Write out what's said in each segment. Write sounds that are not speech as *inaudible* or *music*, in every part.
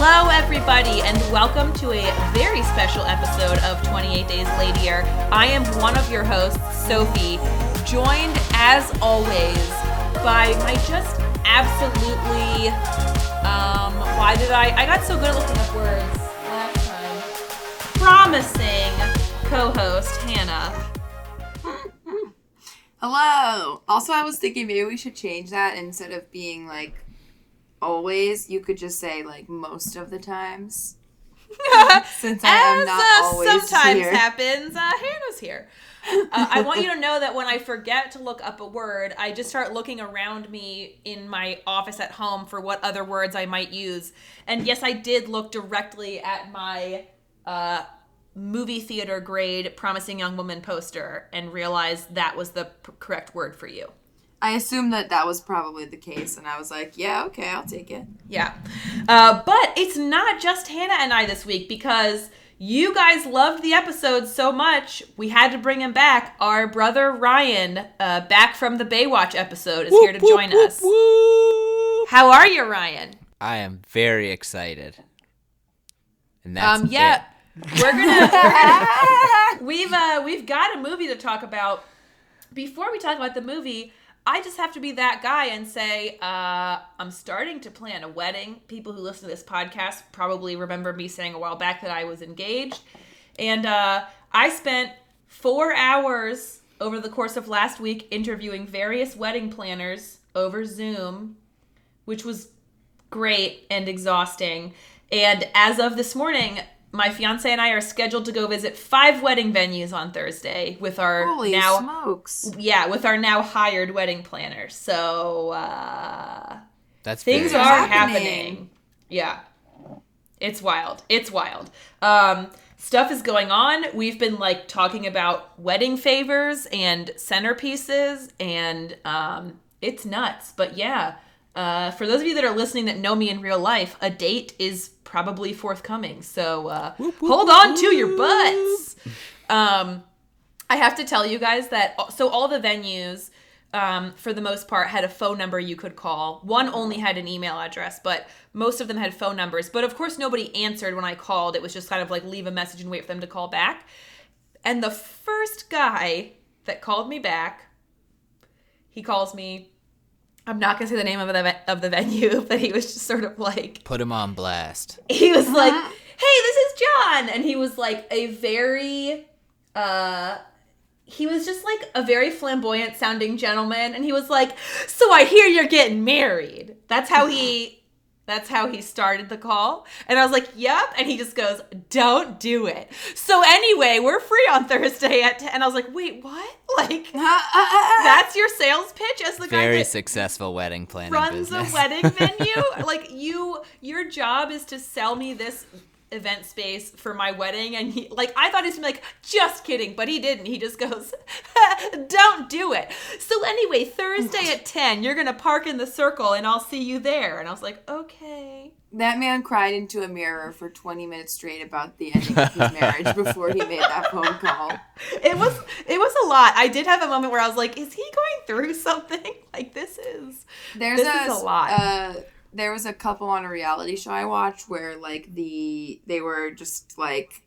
Hello, everybody, and welcome to a very special episode of 28 Days Later. I am one of your hosts, Sophie, joined as always by my just absolutely. Um, why did I? I got so good at looking up words last time. Promising co-host Hannah. *laughs* Hello. Also, I was thinking maybe we should change that instead of being like always. You could just say like most of the times. *laughs* Since I am not uh, always sometimes here. happens, uh, Hannah's here. Uh, I want you to know that when I forget to look up a word, I just start looking around me in my office at home for what other words I might use. And yes, I did look directly at my uh, movie theater grade Promising Young Woman poster and realized that was the p- correct word for you. I assumed that that was probably the case, and I was like, yeah, okay, I'll take it. Yeah. Uh, but it's not just Hannah and I this week because you guys loved the episode so much, we had to bring him back. Our brother Ryan, uh, back from the Baywatch episode, is here to join us. How are you, Ryan? I am very excited. And that's Um, yeah, we're gonna, we're *laughs* gonna *laughs* we've uh, we've got a movie to talk about. Before we talk about the movie, I just have to be that guy and say uh, I'm starting to plan a wedding. People who listen to this podcast probably remember me saying a while back that I was engaged, and uh, I spent four hours over the course of last week interviewing various wedding planners over Zoom, which was great and exhausting. And as of this morning, my fiance and I are scheduled to go visit five wedding venues on Thursday with our Holy now smokes. yeah, with our now hired wedding planner. So uh that's things very are happening. happening. Yeah. It's wild. It's wild. Um stuff is going on. We've been like talking about wedding favors and centerpieces and um it's nuts. But yeah, uh for those of you that are listening that know me in real life, a date is probably forthcoming. So uh hold on to your butts. Um I have to tell you guys that so all the venues um, for the most part had a phone number you could call. One only had an email address, but most of them had phone numbers. But of course, nobody answered when I called. It was just kind of like leave a message and wait for them to call back. And the first guy that called me back, he calls me. I'm not gonna say the name of the of the venue, *laughs* but he was just sort of like Put him on blast. he was like, "Hey, this is John," and he was like a very, uh, he was just like a very flamboyant sounding gentleman, and he was like, "So I hear you're getting married." That's how he. *laughs* That's how he started the call. And I was like, yep. And he just goes, don't do it. So anyway, we're free on Thursday at 10. And I was like, wait, what? *laughs* Like, *laughs* that's your sales pitch as the guy Very successful wedding planning runs business. a wedding *laughs* venue like you your job is to sell me this event space for my wedding and he like i thought he was gonna be like just kidding but he didn't. He just goes *laughs* don't do it. So anyway thursday at 10 you're gonna park in the circle and i'll see you there. And i was like okay. That man cried into a mirror for 20 minutes straight about the ending of his marriage before he made that phone call. it was it was a lot. I did have a moment where i was like is he going through something? *laughs* Like this is There's This a, is a lot. Uh, there was a couple on a reality show I watched where like the they were just like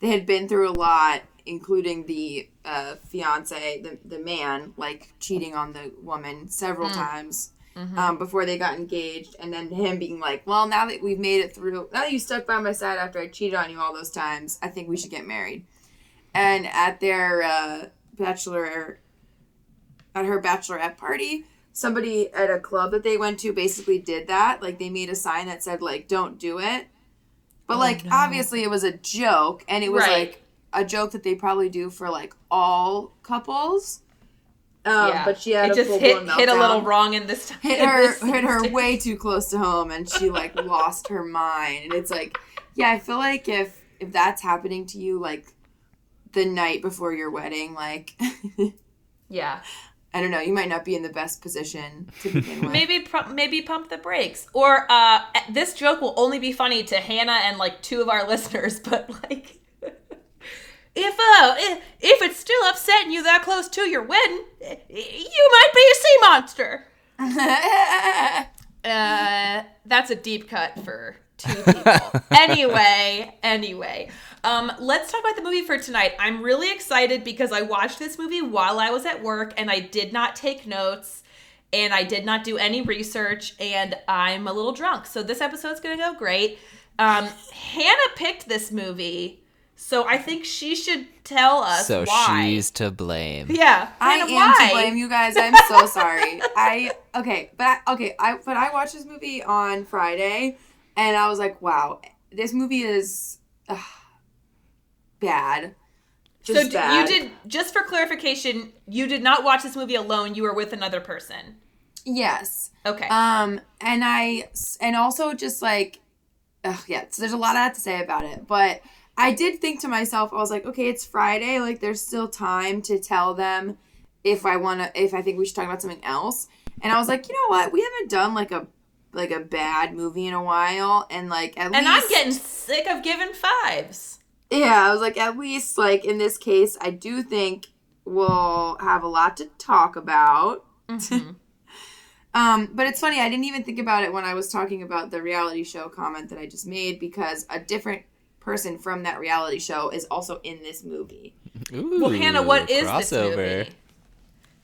they had been through a lot, including the uh, fiance, the the man, like cheating on the woman several times. Um, before they got engaged, and then him being like, "Well, now that we've made it through, now that you stuck by my side after I cheated on you all those times, I think we should get married." And at their uh, bachelor, at her bachelorette party, somebody at a club that they went to basically did that. Like they made a sign that said like "Don't do it," but like no. obviously it was a joke, and it was Right. like a joke that they probably do for like all couples. Um, yeah but she had it a just hit hit a little wrong in this time *laughs* Hit her, *laughs* hit her way too close to home, and she like *laughs* lost her mind. And it's like, yeah, I feel like if if that's happening to you, like the night before your wedding, like yeah I don't know, you might not be in the best position to begin *laughs* with. maybe pu- maybe pump the brakes or uh this joke will only be funny to hannah and like two of our *laughs* listeners but like *laughs* if uh if, if it's still upsetting you that close to your wedding you might be a sea monster uh that's a deep cut for two people. *laughs* anyway, anyway. Um, let's talk about the movie for tonight. I'm really excited because I watched this movie while I was at work and I did not take notes and I did not do any research and I'm a little drunk. So this episode's going to go great. Um, Hannah picked this movie, so I think she should tell us So why. she's to blame. yeah, I Hannah, am why? to blame, you guys. I'm so sorry. *laughs* I okay, but I, okay, I but I watched this movie on Friday, and I was like, wow, this movie is bad. So Just d- bad. you did just for clarification, you did not watch this movie alone. You were with another person. yes. Okay. Um, and I and also just like, ugh, yeah. So there's a lot I have to say about it, but I did think to myself, I was like, okay, it's Friday. Like, there's still time to tell them if I want to, if I think we should talk about something else. And I was like, you know what? We haven't done like a like a bad movie in a while, and like at and least I'm getting sick of giving fives. yeah. I was like, at least like in this case, I do think we'll have a lot to talk about. Mm-hmm. *laughs* Um, but it's funny, I didn't even think about it when I was talking about the reality show comment that I just made because a different person from that reality show is also in this movie. well, Hannah, what is this movie?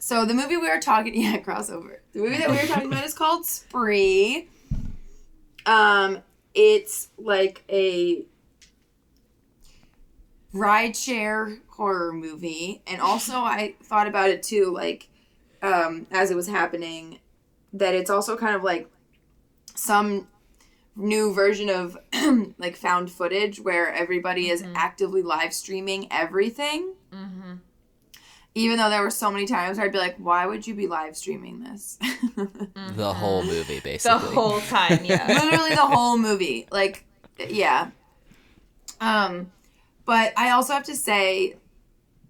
So the movie we were talking, *laughs* yeah, crossover. The movie that we were talking about is called Spree. Um, it's like a rideshare horror movie, and also I thought about it too, like um, as it was happening, that it's also kind of like some new version of *clears throat* like found footage where everybody is actively live streaming everything Mm-hmm. Even though there were so many times where I'd be like, why would you be live streaming this? *laughs* The whole movie, basically. The whole time, yeah. *laughs* Literally the whole movie. Like, yeah. Um, but I also have to say,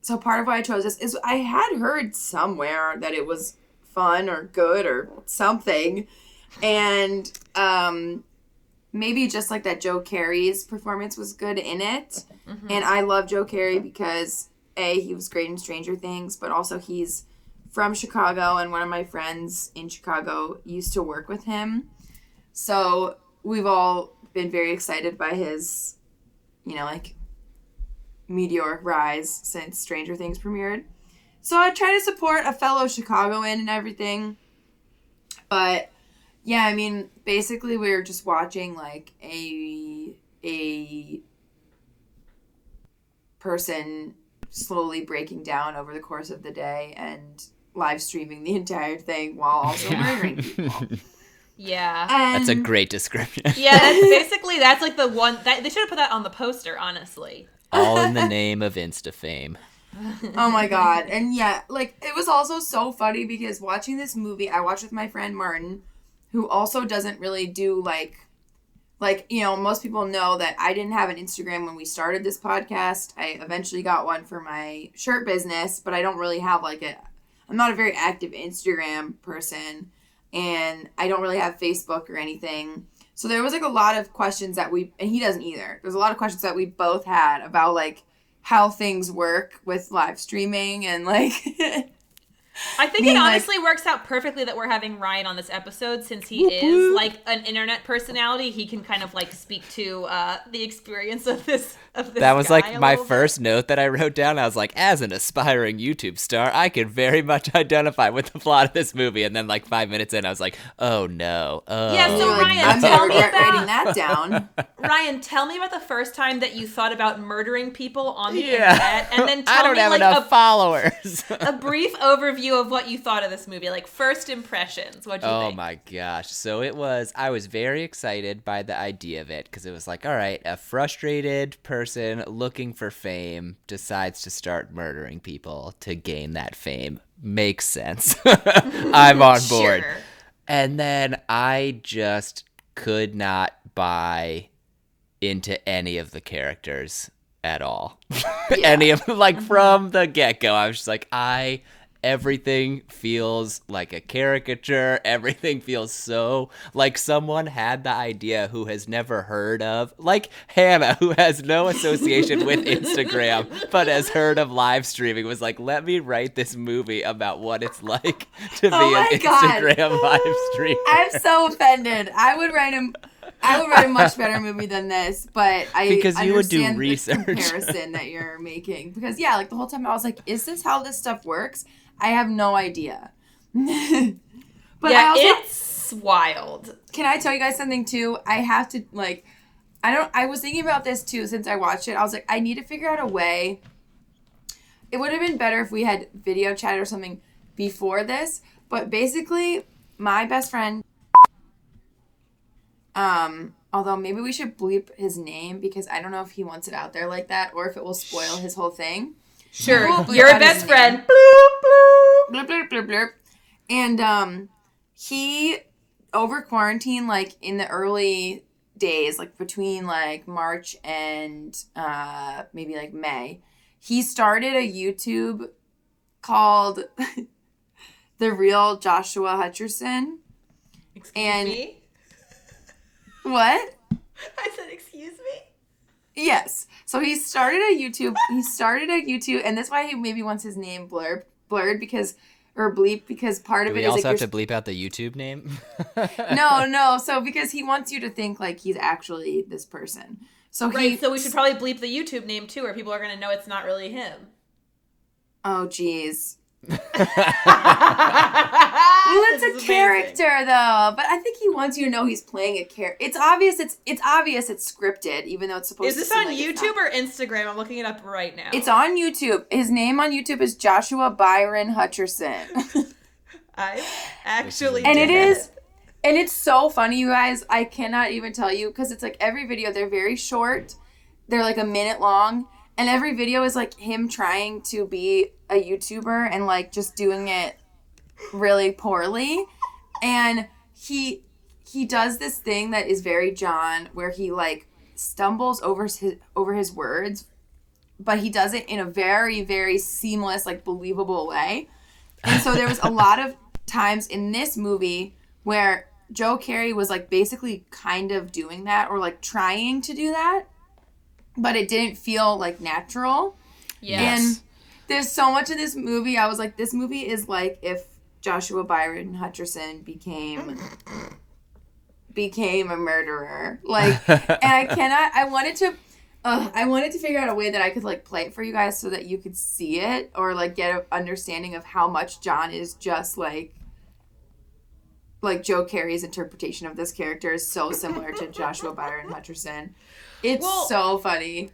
so part of why I chose this is I had heard somewhere that it was fun or good or something. And um maybe just like that Joe Keery's performance was good in it. And I love Joe Keery because A, he was great in Stranger Things, but also he's from Chicago and one of my friends in Chicago used to work with him. So we've all been very excited by his, you know, like meteoric rise since Stranger Things premiered. So I try to support a fellow Chicagoan and everything. But yeah, I mean, basically we were just watching like a a person slowly breaking down over the course of the day and live streaming the *laughs* entire thing while also murdering people. *laughs* Yeah. And That's a great description. Yeah, that's *laughs* basically that's like the one that they should have put that on the poster, honestly. All in the name of Insta fame. oh my god. And yeah, like it was also so funny because watching this movie, I watched with my friend Martin, who also doesn't really do like like, you know, most people know that I didn't have an Instagram when we started this podcast. I eventually got one for my shirt business, but I don't really have like a I'm not a very active Instagram person and I don't really have Facebook or anything. So there was like a lot of questions that we and he doesn't either. There's a lot of questions that we both had about like how things work with live streaming and like *laughs* I think Being it like- honestly works out perfectly that we're having Ryan on this episode since he is like an internet personality. He can kind of like speak to uh, the experience of this of this. That was guy like my bit. first note that I wrote down. I was like, as an aspiring YouTube star, I can very much *laughs* identify with the plot of this movie. And then, like five minutes in, I was like, oh no, oh. Yeah, so you're Ryan, *laughs* I'm tell gonna me regret about- writing that down. *laughs* Ryan, tell me about the first time that you thought about murdering people on the yeah. internet, and then tell I don't me have like enough a, followers. a brief overview of what you thought of this movie, like first impressions. What do you Oh think? my gosh. So it was, I was very excited by the idea of it because it was like, all right, a frustrated person looking for fame decides to start murdering people to gain that fame. Makes sense. *laughs* I'm on *laughs* board. Sure. And then I just could not buy into any of the characters at all. *laughs* any of like mm-hmm. from the get go, I was just like, I everything feels like a caricature. *laughs* Everything feels so like someone had the idea who has never heard of, like Hannah, who has no association with *laughs* Instagram but has heard of live streaming, was like, let me write this movie about what it's like *laughs* to oh be Oh an God. Instagram live stream. I'm so offended. I would write him. I would write a much better movie than this, but I Because you would do research. comparison that you're making. Because yeah, like the whole time I was like, "Is this how this stuff works?" I have no idea. *laughs* but I yeah, also it's wild. can I tell you guys something too? I have to like, I don't. I was thinking about this too since I watched it. I was like, I need to figure out a way. It would have been better if we had video chat or something before this. But basically, my best friend. Um, although maybe we should bleep his name because I don't know if he wants it out there like that or if it will spoil his whole thing. Sure, We'll bleep your best friend. Bloop, bloop. blurp, blurp, blurp, blurp. And um, he over quarantine, like in the early days, like between like March and uh, maybe like May, he started a YouTube called *laughs* The Real Joshua Hutcherson. Excuse And- me. What? *laughs* I said, excuse me. Yes. So he started a YouTube. He started a YouTube, and that's why he maybe wants his name blurred, blurred because or bleep because part Do of we it is also like have you're to bleep out the YouTube name? *laughs* no, *laughs* no. So because he wants you to think like he's actually this person. So he. Right, so we should probably bleep the YouTube name too, or people are going to know it's not really him. Oh, jeez. Well, Well, it's a character though, but I think he wants you to know he's playing a character. It's obvious. It's it's obvious. It's scripted, even though it's supposed. To be. Is this seem on like YouTube or Instagram? I'm looking it up right now. It's on YouTube. His name on YouTube is Joshua Byron Hutcherson. *laughs* *laughs* I actually. and it did is and it's so funny you guys i cannot even tell you because it's like every video they're very short they're like a minute long and every video is like him trying to be a youtuber and like just doing it really poorly. And he he does this thing that is very john where he like stumbles over his over his words but he does it in a very very seamless like believable way. And so there was a lot of times in this movie where Joe Keery was like basically kind of doing that or like trying to do that, but it didn't feel like natural. Yes. And there's so much of this movie. I was like, this movie is like if Joshua Byron Hutcherson became became a murderer. Like, *laughs* and I cannot. I wanted to. Uh, I wanted to figure out a way that I could like play it for you guys so that you could see it or like get an understanding of how much John is just like like Joe Keery's interpretation of this character is so similar to Joshua Byron Hutcherson. It's Well- so funny.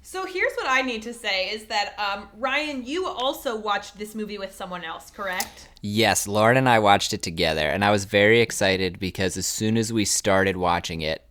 So here's what I need to say is that um, Ryan, you also watched this movie with someone else, correct? Yes, Lauren and I watched it together, and I was very excited because as soon as we started watching it,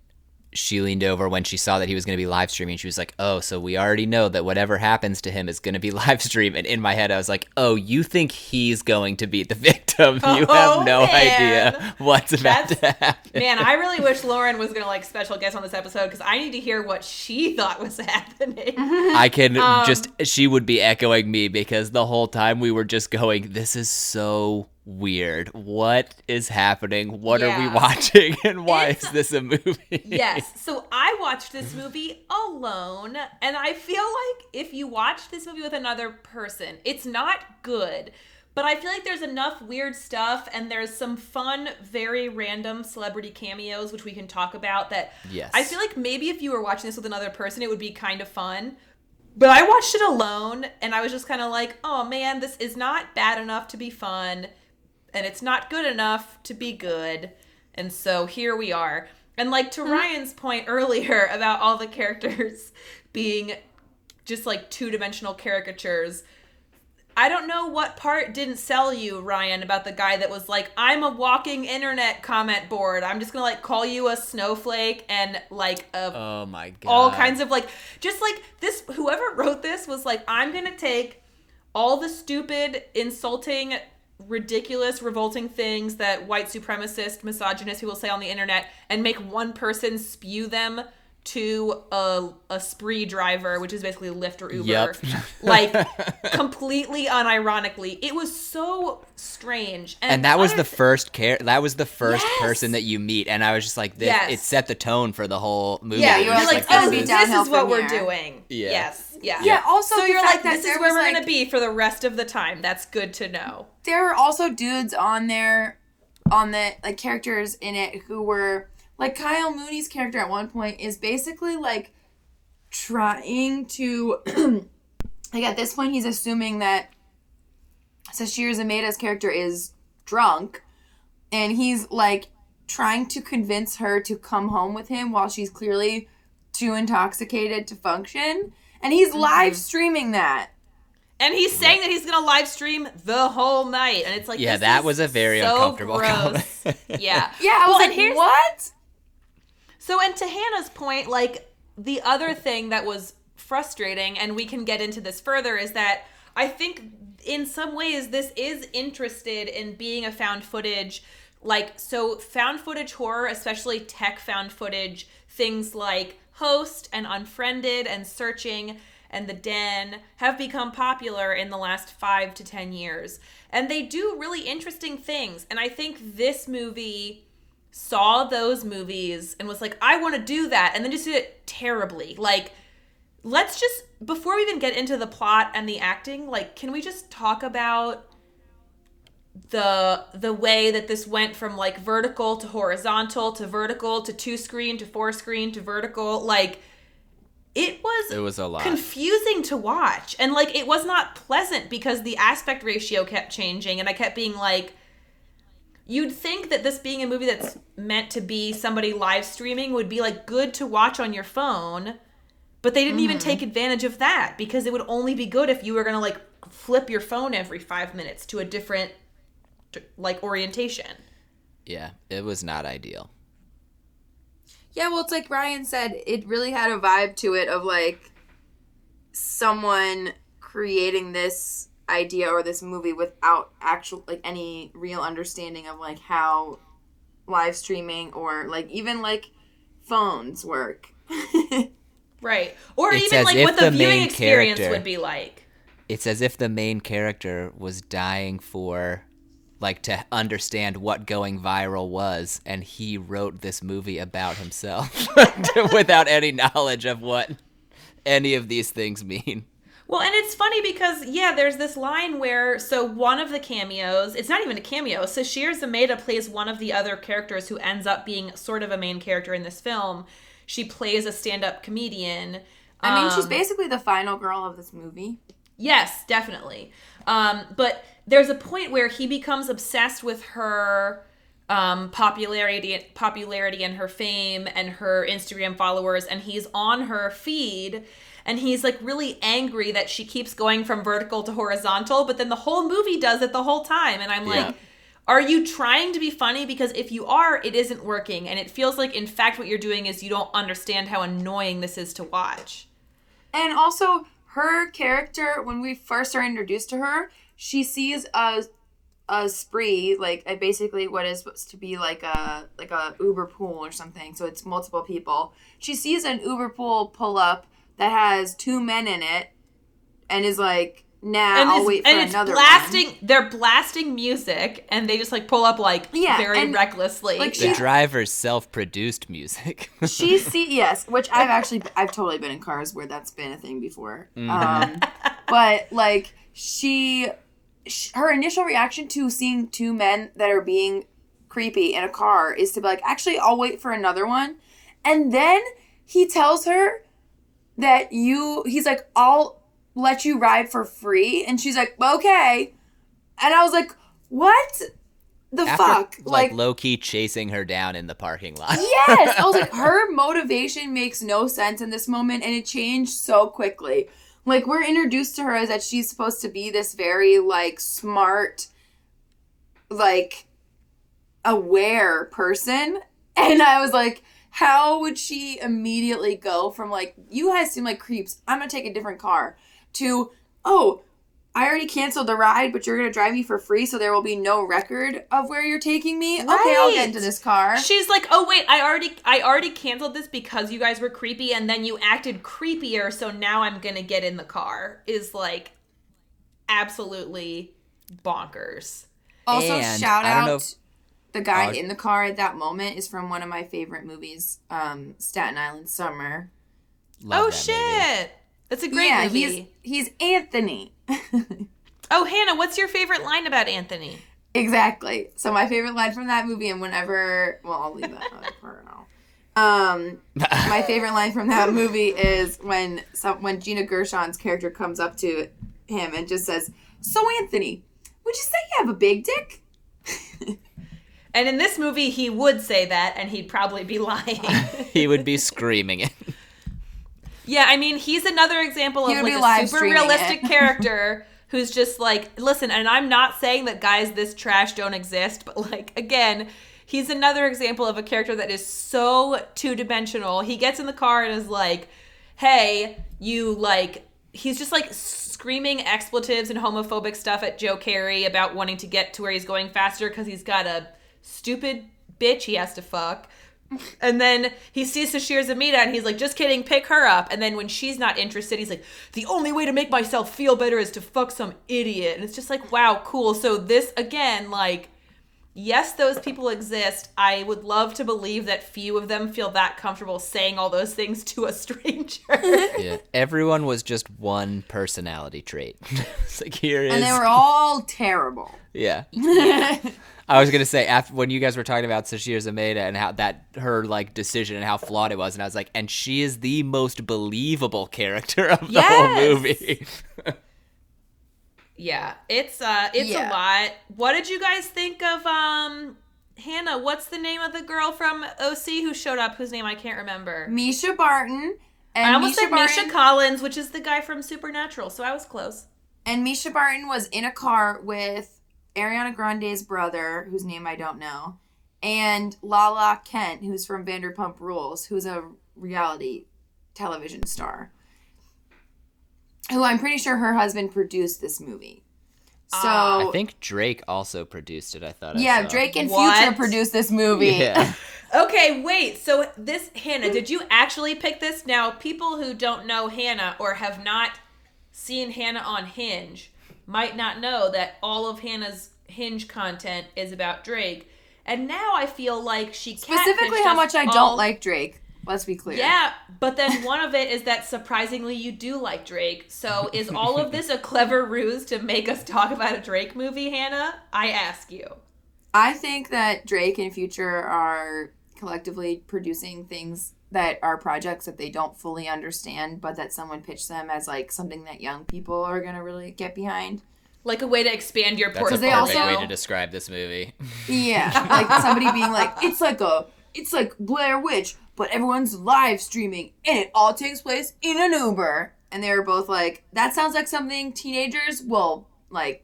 she leaned over when she saw that he was going to be live streaming. She was like, "Oh, so we already know that whatever happens to him is going to be *laughs* live stream." And in my head, I was like, "Oh, you think he's going to be the victim? *laughs* You Oh, have no man. idea what's about That's- to happen." Man, I really wish *laughs* Lauren was gonna like special guest on this episode because I need to hear what she thought was happening. I can Um, just she would be echoing me because the whole time we were just going, "This is so weird. What is happening? What are we watching? *laughs* And why It's- is this a movie?" yes. *laughs* So I watched this movie alone, and I feel like if you watch this movie with another person, it's not good. But I feel like there's enough weird stuff, and there's some fun, very random celebrity cameos, which we can talk about. That Yes. I feel like maybe if you were watching this with another person, it would be kind of fun. But I watched it alone, and I was just kind of like, oh man, this is not bad enough to be fun, and it's not good enough to be good. And so here we are. And like to hmm. Ryan's point earlier *laughs* about all the characters *laughs* being just like two dimensional caricatures. I don't know what part didn't sell you, Ryan, about the guy that was like, I'm a walking internet comment board. I'm just gonna like call you a snowflake and like a Oh my god. all kinds of like just like this whoever wrote this was like i'm gonna take all the stupid insulting ridiculous revolting things that white supremacist misogynists who will say on the internet and make one person spew them to a, a spree driver, which is basically Lyft or Uber. Yep. *laughs* like *laughs* completely unironically. It was so strange. and that was the th- first care that was the first Yes. person that you meet and i was just like this Yes. it set the tone for the whole movie Yeah, you was were You're like, oh, be this is what we're here. doing. Yeah. Yes. Yeah. Yeah, also so you're like, this is where we're like- gonna be for the rest of the time. That's good to know. There were also dudes on there on the like characters in it who were like Kyle Mooney's character at one point is basically like trying to *clears throat* like at this point he's assuming that Sasheer Zamata's character is drunk and he's like trying to convince her to come home with him while she's clearly too intoxicated to function. And he's mm-hmm. live streaming that And he's saying that he's gonna live stream the whole night, and it's like, Yeah, this that is was a very so uncomfortable gross. comment. *laughs* yeah. *laughs* yeah I was Well, and like here's- what So, and to Hannah's point, like the other thing that was frustrating, and we can get into this further, is that I think in some ways this is interested in being a found footage. Like, so found footage horror, especially tech found footage, things like Host and Unfriended and Searching and The Den have become popular in the last five to 10 years. And they do really interesting things. And I think this movie saw those movies and was like, I want to do that, and then just did it terribly. Like, let's just before we even get into the plot and the acting, like, can we just talk about the the way that this went from like vertical to horizontal to vertical to two screen to four screen to vertical? Like, it was it was a lot. confusing to watch. And like it was not pleasant because the aspect ratio kept changing and i kept being like you'd think that this being a movie that's meant to be somebody live streaming would be like good to watch on your phone but they didn't even mm-hmm. take advantage of that because it would only be good if you were going to like flip your phone every 5 minutes to a different like orientation. Yeah it was not ideal Yeah, well, it's like Ryan said, it really had a vibe to it of like someone creating this idea or this movie without actual like any real understanding of like how live streaming or like even like phones work. *laughs* right or It's even like what the, the viewing experience would be like it's as if the main character was dying for like to understand what going viral was and he wrote this movie about himself *laughs* without any knowledge of what any of these things mean Well, and it's funny because yeah, there's this line where so one of the cameos, it's not even a cameo. Sasheer Zamata plays one of the other characters who ends up being sort of a main character in this film. She plays a stand-up comedian. I mean, she's Um, basically the final girl of this movie. Yes, definitely. Um, but there's a point where he becomes obsessed with her um, popularity, popularity, and her fame, and her Instagram followers, and he's on her feed, and he's like really angry that she keeps going from vertical to horizontal. But then the whole movie does it the whole time, and I'm Yeah. like. Are you trying to be funny? Because if you are, it isn't working. And it feels like, in fact, what you're doing is you don't understand how annoying this is to watch. And also, her character, when we first are introduced to her, she sees a a spree, like a, basically what is supposed to be like a like a Uber pool or something. So it's multiple people. She sees an Uber pool pull up that has two men in it, and is like, "Nah, and I'll wait for and it's another blasting one." they're blasting music and they just like pull up like Yeah, very and, recklessly like, the She- driver's self-produced music *laughs* she see yes, which I've actually I've totally been in cars where that's been a thing before. Um, but like she, sh her initial reaction to seeing two men that are being creepy in a car is to be like, actually, I'll wait for another one, and then he tells her that you. He's like, I'll let you ride for free, and she's like, okay, and I was like, what the After, fuck, like, low-key chasing her down in the parking lot. *laughs* Yes, I was like, her motivation makes no sense in this moment, and it changed so quickly. Like we're introduced to her as that she's supposed to be this very like smart, like aware person, *laughs* and I was like, how would she immediately go from like you guys seem like creeps? I'm gonna take a different car to oh. I already canceled the ride, but you're gonna drive me for free, so there will be no record of where you're taking me. Okay, I'll get into this car. She's like, "Oh wait, I already I already canceled this because you guys were creepy and then you acted creepier, so now I'm going to get in the car." Is like absolutely bonkers. Also, And shout I know out if- the guy Oh. in the car at that moment is from one of my favorite movies, um, Staten Island Summer. Love oh that movie. shit. That's a great yeah, movie. he's he's Anthony. *laughs* Oh, Hannah, what's your favorite line about Anthony? exactly. So my favorite line from that movie, and whenever, well, I'll leave that other part out. Um, *laughs* my favorite line from that movie is when some when Gina Gershon's character comes up to him and just says, "So Anthony, would you say you have a big dick?" And in this movie, he would say that, and he'd probably be lying. *laughs* he would be screaming it. Yeah, I mean, he's another example of like a super realistic *laughs* character who's just like, listen, and I'm not saying that guys this trash don't exist, but like, again, he's another example of a character that is so two dimensional. He gets in the car and is like, hey, you like, he's just like screaming expletives and homophobic stuff at Joe Carey about wanting to get to where he's going faster because he's got a stupid bitch he has to fuck. And then he sees Sasheer Zamata and he's like, just kidding, pick her up. And then when she's not interested, he's like, the only way to make myself feel better is to fuck some idiot. And it's just like, wow, cool. So this, again, like, yes, those people exist. I would love to believe that few of them feel that comfortable saying all those things to a *laughs* stranger. *laughs* Yeah. Everyone was just one personality trait. *laughs* it's like here is And they were all terrible. Yeah. I was gonna say after when you guys were talking about Sasheer Zamata and how that her like decision and how flawed it was, and I was like, and she is the most believable character of the whole movie. *laughs* yeah, it's uh it's Yeah. a lot. What did you guys think of um Hannah, what's the name of the girl from OC who showed up whose name I can't remember? Mischa Barton. And I almost Misha said Barton, Misha Collins, which is the guy from Supernatural, so I was close. And Mischa Barton was in a car with Ariana Grande's brother, whose name I don't know, and Lala Kent, who's from Vanderpump Rules, who's a reality television star. Who I'm pretty sure her husband produced this movie. So. I think Drake also produced it. I thought. I yeah, saw. Drake and What? Future produced this movie. Yeah. *laughs* Okay, wait. So this Hannah, did you actually pick this? Now, people who don't know Hannah or have not seen Hannah on Hinge might not know that all of Hannah's Hinge content is about Drake. And now I feel like she Specifically, how much I all- don't like Drake. Let's be clear. Yeah, but then one of it is that surprisingly you do like Drake. So is all of this a clever ruse to make us talk about a Drake movie, Hannah? I ask you. I think that Drake and Future are collectively producing things that are projects that they don't fully understand, but that someone pitched them as like something that young people are gonna really get behind. Like a way to expand your That's a portfolio. they perfect also- way to describe this movie. Yeah, *laughs* like somebody being like, it's like a, it's like Blair Witch, but everyone's live streaming, and it all takes place in an Uber. And they were both like, that sounds like something teenagers will like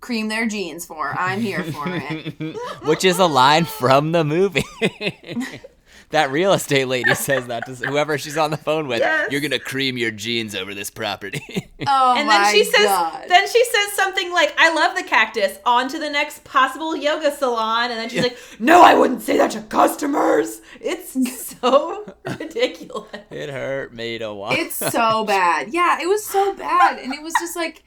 cream their jeans for. I'm here for it. *laughs* Which is a line from the movie. *laughs* that real estate lady says that to whoever she's on the phone with. Yes. You're gonna cream your jeans over this property. *laughs* Oh and my then she says god. then she says something like i love the cactus on to the next possible yoga salon and then she's like no i wouldn't say that to customers it's so *laughs* ridiculous it hurt me to watch. It's so bad. Yeah, it was so bad. And it was just like,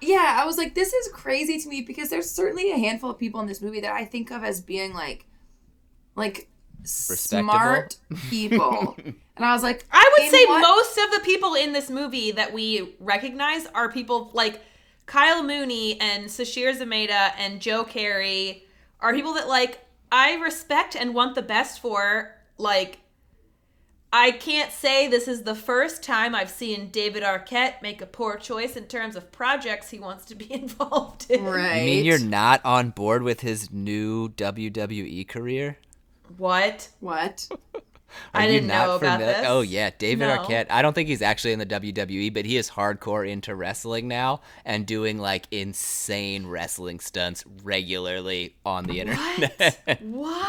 yeah, I was like, this is crazy to me because there's certainly a handful of people in this movie that I think of as being like, like Respectable? Smart people. *laughs* and I was like, i would say what- most of the people in this movie that we recognize are people like kyle mooney and sasheer zamata and joe keery are people that like i respect and want the best for like I can't say this is the first time I've seen David Arquette make a poor choice in terms of projects he wants to be *laughs* involved in. Right. You mean you're not on board with his new WWE career? What? What? Are I didn't know about famili- this. Oh yeah, David No. Arquette. I don't think he's actually in the WWE, but he is hardcore into wrestling now and doing like insane wrestling stunts regularly on the internet. *laughs* What?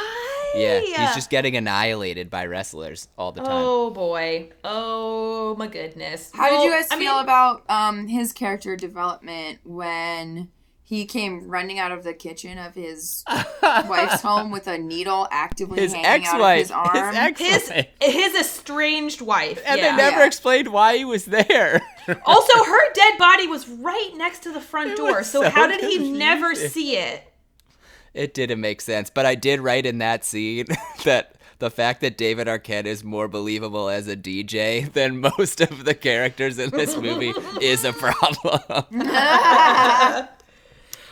yeah, he's just getting annihilated by wrestlers all the time. Oh boy. Oh my goodness. How did you Well, guys I feel mean, about um his character development when he came running out of the kitchen of his *laughs* wife's home with a needle actively his hanging out of ex-wife, his arm? his his ex-wife, his estranged wife? and yeah. they never Yeah. explained why he was there. *laughs* also, her dead body was right next to the front It door. So, so how did he never see it? It didn't make sense, but I did write in that scene *laughs* that the fact that David Arquette is more believable as a DJ than most of the characters in this movie is a problem.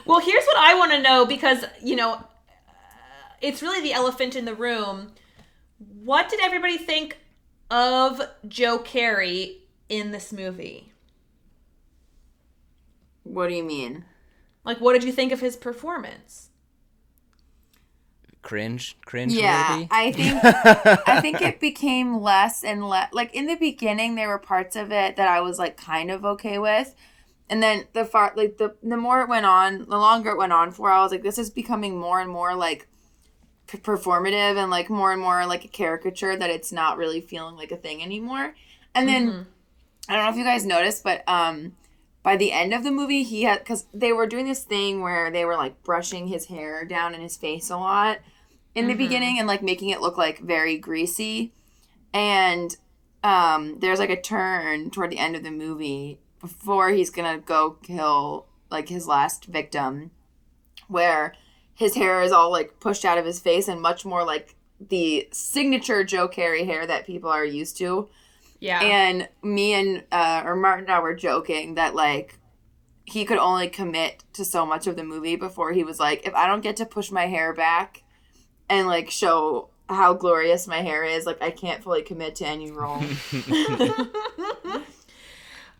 Well, here's what I want to know because, you know, uh, it's really the elephant in the room. What did everybody think of Joe Keery in this movie? What do you mean? Like, what did you think of his performance? cringe, cringe Yeah, worthy. I think *laughs* I think it became less and less. Like in the beginning, there were parts of it that I was like kind of okay with, and then the far like the the more it went on, the longer it went on for, I was like, this is becoming more and more like p- performative and like more and more like a caricature that it's not really feeling like a thing anymore. And then I don't know if you guys noticed, but um by the end of the movie he had because they were doing this thing where they were like brushing his hair down in his face a lot in the beginning and like making it look like very greasy. And um there's like a turn toward the end of the movie before he's gonna go kill like his last victim where his hair is all like pushed out of his face and much more like the signature joe keery hair that people are used to Yeah. and me and uh, or Martin and I were joking that like he could only commit to so much of the movie before he was like, if I don't get to push my hair back and like show how glorious my hair is, like I can't fully commit to any role. *laughs* *laughs*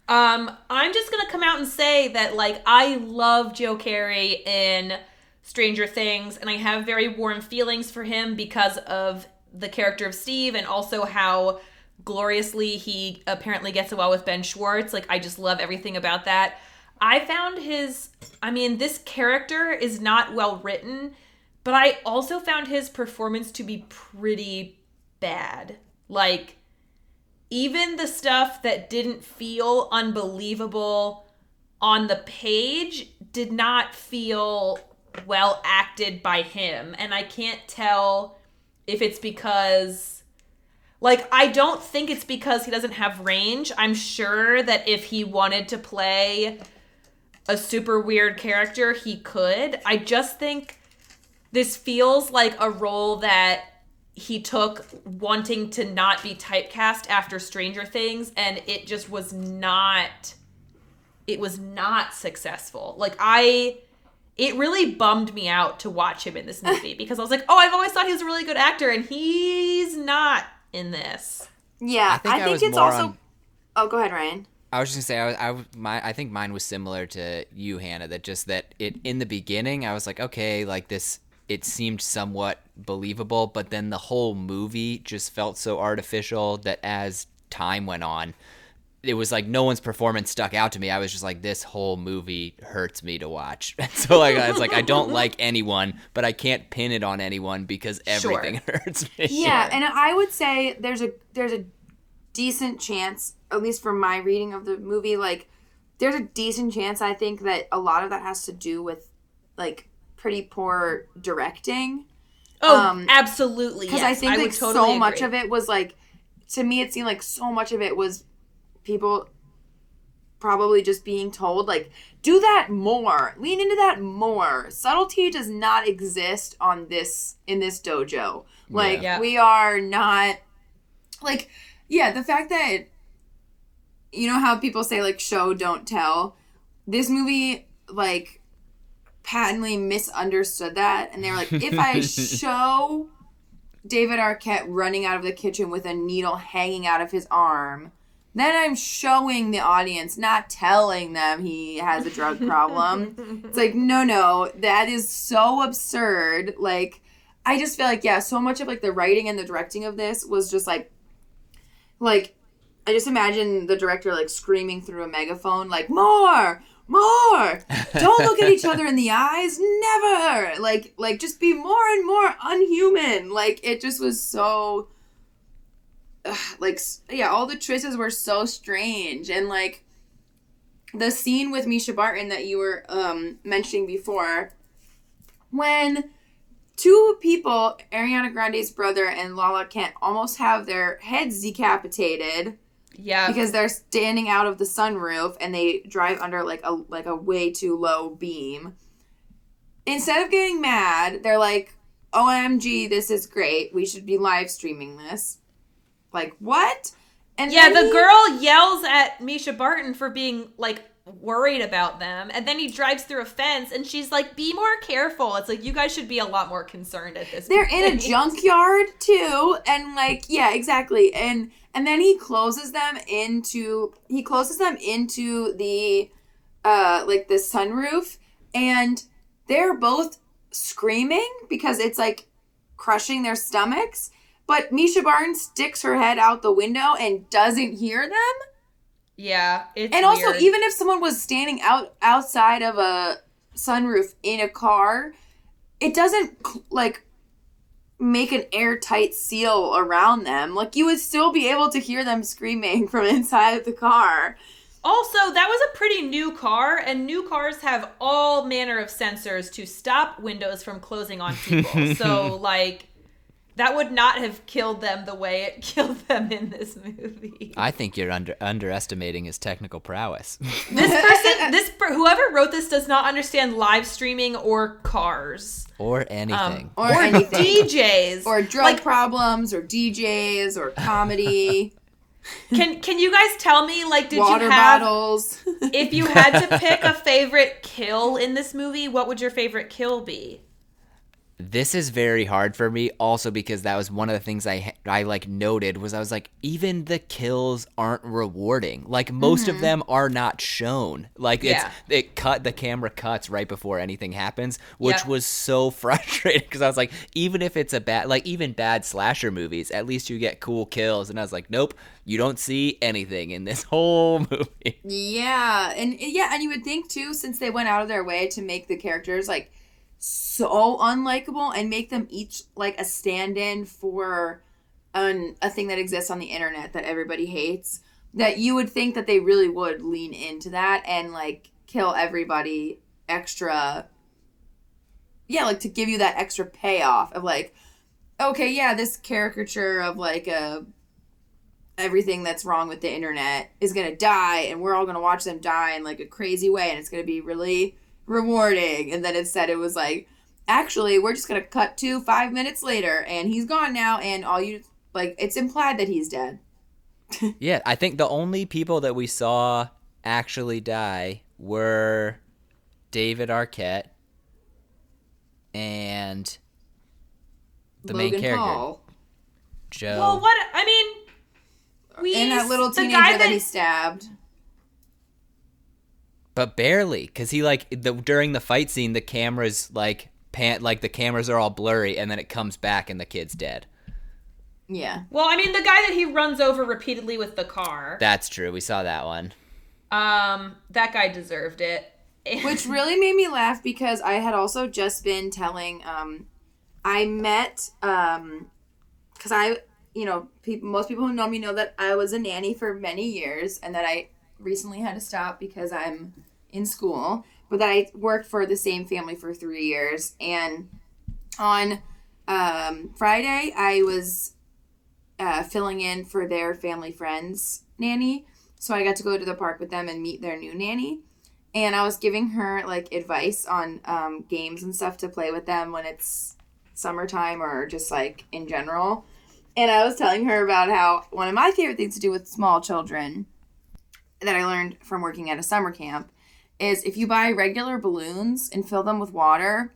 Um, I'm just gonna come out and say that like I love Joe Keery in Stranger Things, and I have very warm feelings for him because of the character of Steve, and also how gloriously he apparently gets well with Ben Schwartz. Like I just love everything about that. I found his, I mean, this character is not well written, but I also found his performance to be pretty bad. Like even the stuff that didn't feel unbelievable on the page did not feel well acted by him. And i can't tell if it's because like i don't think it's because he doesn't have range. I'm sure that if he wanted to play a super weird character he could. I just think this feels like a role that he took wanting to not be typecast after Stranger Things and it just was not it was not successful. Like I it really bummed me out to watch him in this *laughs* movie because I was like, "Oh, I've always thought he was a really good actor and he's not in this." yeah, I think I, was it's also. on- Oh, go ahead, Ryan. I was just gonna say I was, I was- my I think mine was similar to you, Hannah. That just that it in the beginning I was like, okay, like this, it seemed somewhat believable, but then the whole movie just felt so artificial that as time went on, it was like no one's performance stuck out to me. I was just like, this whole movie hurts me to watch. *laughs* And so like I was like, I don't *laughs* like anyone, but I can't pin it on anyone because Sure. everything *laughs* hurts me. Yeah, and I would say there's a there's a decent chance, at least from my reading of the movie, like there's a decent chance I think that a lot of that has to do with like pretty poor directing. Oh, Um, absolutely. Because yes. I think would like totally so much of it was like to me it seemed like so much of it was people probably just being told like do that more lean into that more subtlety does not exist on this in this dojo like Yeah. we are not like yeah the fact that you know how people say like show don't tell this movie like patently misunderstood that and they were like if i *laughs* show david arquette running out of the kitchen with a needle hanging out of his arm then i'm showing the audience not telling them he has a drug problem. It's like no no that is so absurd. Like I just feel like yeah, so much of like the writing and the directing of this was just like like I just imagine the director like screaming through a megaphone like more more! *laughs* Don't look at each other in the eyes. Never! Like like just be more and more unhuman. Like it just was so ugh, like yeah all the choices were so strange. And like the scene with Mischa Barton that you were um mentioning before when two people Ariana Grande's brother and Lala Kent almost have their heads decapitated Yeah. because they're standing out of the sunroof and they drive under like a like a way too low beam. Instead of getting mad, they're like, "OMG, this is great. We should be live streaming this." Like, what? And yeah, the he- girl yells at Mischa Barton for being like worried about them, and then he drives through a fence, and she's like, "Be more careful." It's like you guys should be a lot more concerned at this. They're in a *laughs* junkyard too, and like, yeah, exactly. And and then he closes them into he closes them into the uh like the sunroof and they're both screaming because it's like crushing their stomachs. But Mischa Barton sticks her head out the window and doesn't hear them. Yeah, it's and also, weird. even if someone was standing out outside of a sunroof in a car, it doesn't like make an airtight seal around them. Like you would still be able to hear them screaming *laughs* from inside the car. Also, that was a pretty new car, and new cars have all manner of sensors to stop windows from closing on people. *laughs* so, like, that would not have killed them the way it *laughs* killed them in this movie. I think you're under underestimating his technical prowess. *laughs* This person, this per- whoever wrote this does not understand live streaming or cars or anything. Um, or, anything. DJs or drug Like, problems or DJs or comedy, *laughs* can can you guys tell me like did water you have bottles. if you had to pick a favorite kill in this movie, what would your favorite kill be? This is very hard for me also because that was one of the things I I like noted was I was like even the kills aren't rewarding. Like most of mm-hmm. them are not shown. Like it's it cut the camera cuts right before anything happens, which Yep. was so *laughs* frustrating because I was like even if it's a bad like even bad slasher movies, at least you get cool kills and I was like nope, you don't see anything in this *laughs* whole movie. Yeah, and yeah, and you would think too, since they went out of their way to make the characters like so unlikable and make them each like a stand-in for an, a thing that exists on the internet that everybody hates, that you would think that they really would lean into that and like kill everybody extra. Yeah, like to give you that extra payoff of like, okay, yeah, this caricature of like a everything that's wrong with the internet is going to die and we're all going to watch them die in like a crazy way and it's going to be really rewarding. And then instead it was like actually we're just going to cut to 5 minutes later and he's gone now and all you like it's implied that he's dead. *laughs* Yeah, I think the only people that we saw actually die were David Arquette and the Logan main character, Paul. Joe. Well, what I mean, we and that little the teenager guy that, that he stabbed but barely, because he like the during the fight scene, the cameras like pan like the cameras are all blurry, and then it comes back and the kid's dead. yeah Well, I mean, the guy that he runs over repeatedly with the car. That's true. We saw that one. Um, that guy deserved it. *laughs* which really made me laugh because I had also just been telling um I met um cuz I you know people most people who know me know that I was a nanny for many years and that I recently had to stop because I'm in school but that I worked for the same family for 3 years. And on um Friday I was uh, filling in for their family friends nanny. So I got to go to the park with them and meet their new nanny. And I was giving her like advice on um, games and stuff to play with them when it's summertime or just like in general. And I was telling her about how one of my favorite things to do with small children that I learned from working at a summer camp is if you buy regular balloons and fill them with water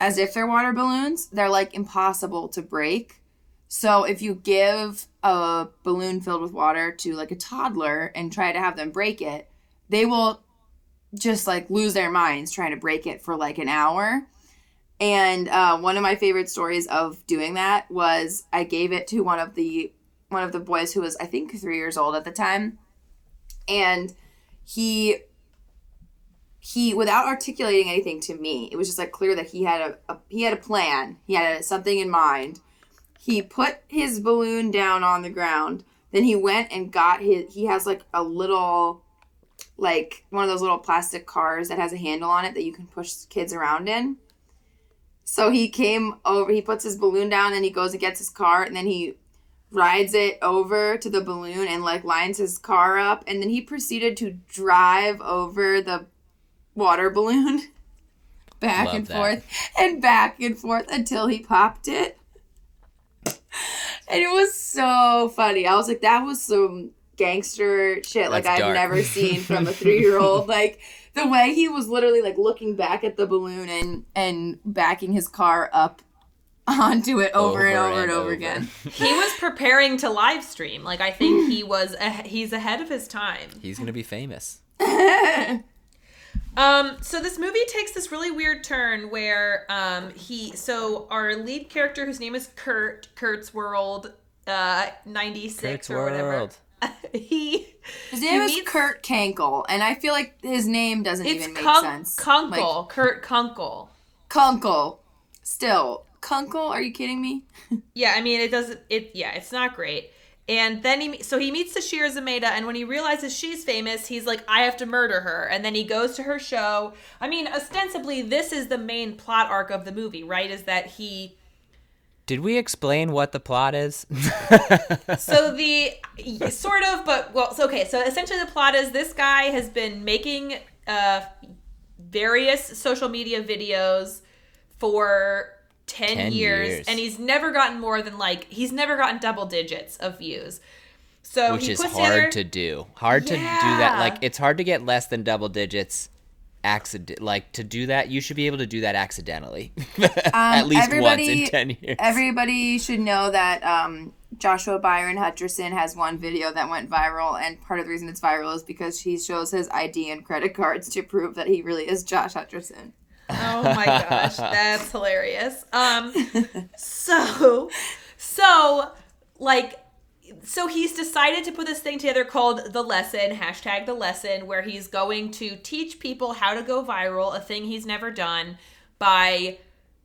as if they're water balloons, they're like impossible to break. So if you give a balloon filled with water to like a toddler and try to have them break it, they will just like lose their minds trying to break it for like an hour. And uh, one of my favorite stories of doing that was I gave it to one of the one of the boys who was I think three years old at the time, and he he without articulating anything to me, it was just like clear that he had a, a he had a plan, he had a, something in mind. He put his balloon down on the ground. Then he went and got his. He has like a little like one of those little plastic cars that has a handle on it that you can push kids around in. So he came over, he puts his balloon down, and he goes and gets his car, and then he rides it over to the balloon and like lines his car up, and then he proceeded to drive over the water balloon *laughs* back Love and that. forth and back and forth until he popped it. And it was so funny. I was like, that was some gangster shit like That's I've dark. never seen from a *laughs* three year old. like the way he was literally like looking back at the balloon and and backing his car up onto it over, and over and over again. *laughs* he was preparing to live stream. Like I think he *laughs* was a, he's ahead of his time. He's gonna be famous. *laughs* Um, so this movie takes this really weird turn where um he so our lead character whose name is Kurt, Kurt's World, uh ninety six Kurt's or whatever. World. he His name is meets- Kurt Kankel, and I feel like his name doesn't it's even make Kunk- sense. Kunkle, Kurt Kunkle. Kunkle. Still. Kunkle, are you kidding me? *laughs* Yeah, I mean it doesn't it yeah, it's not great. And then he so he meets Sasheer Zamata and when he realizes she's famous, he's like I have to murder her. And then he goes to her show. I mean, ostensibly this is the main plot arc of the movie, right? Is that he Did we explain what the plot is? *laughs* so the sort of but well so okay so essentially the plot is this guy has been making uh various social media videos for 10, 10 years, years. and he's never gotten more than like he's never gotten double digits of views so Which he is puts hard together- to do. Hard to do that. Like it's hard to get less than double digits. Accident like to do that, you should be able to do that accidentally. *laughs* At Um, least once in *laughs* ten years. Everybody should know that um, Joshua Byron Hutcherson has one video that went viral, and part of the reason it's viral is because he shows his ID and credit cards to prove that he really is Josh Hutcherson. Oh my gosh, *laughs* that's hilarious. Um *laughs* so so like so he's decided to put this thing together called the lesson hashtag the lesson where he's going to teach people how to go viral a thing he's never done by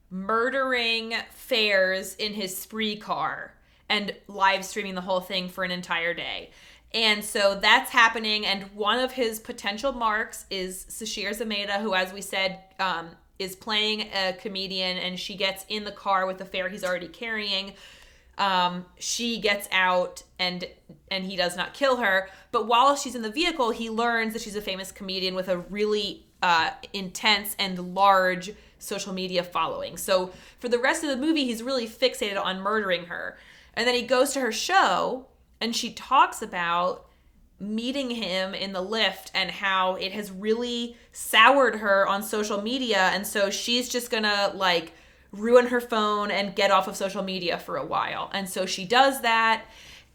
murdering fares in his spree car and live streaming the whole thing for an entire day and so that's happening and one of his potential marks is sasheer zamata who as we said um, is playing a comedian and she gets in the car with the fare he's already carrying. Um, she gets out and and he does not kill her. But while she's in the vehicle he learns that she's a famous comedian with a really uh, intense and large social media following. So for the rest of the movie he's really fixated on murdering her. And then he goes to her show and she talks about meeting him in the lift and how it has really soured her on social media. And so she's just gonna like ruin her phone and get off of social media for a while. And so she does that.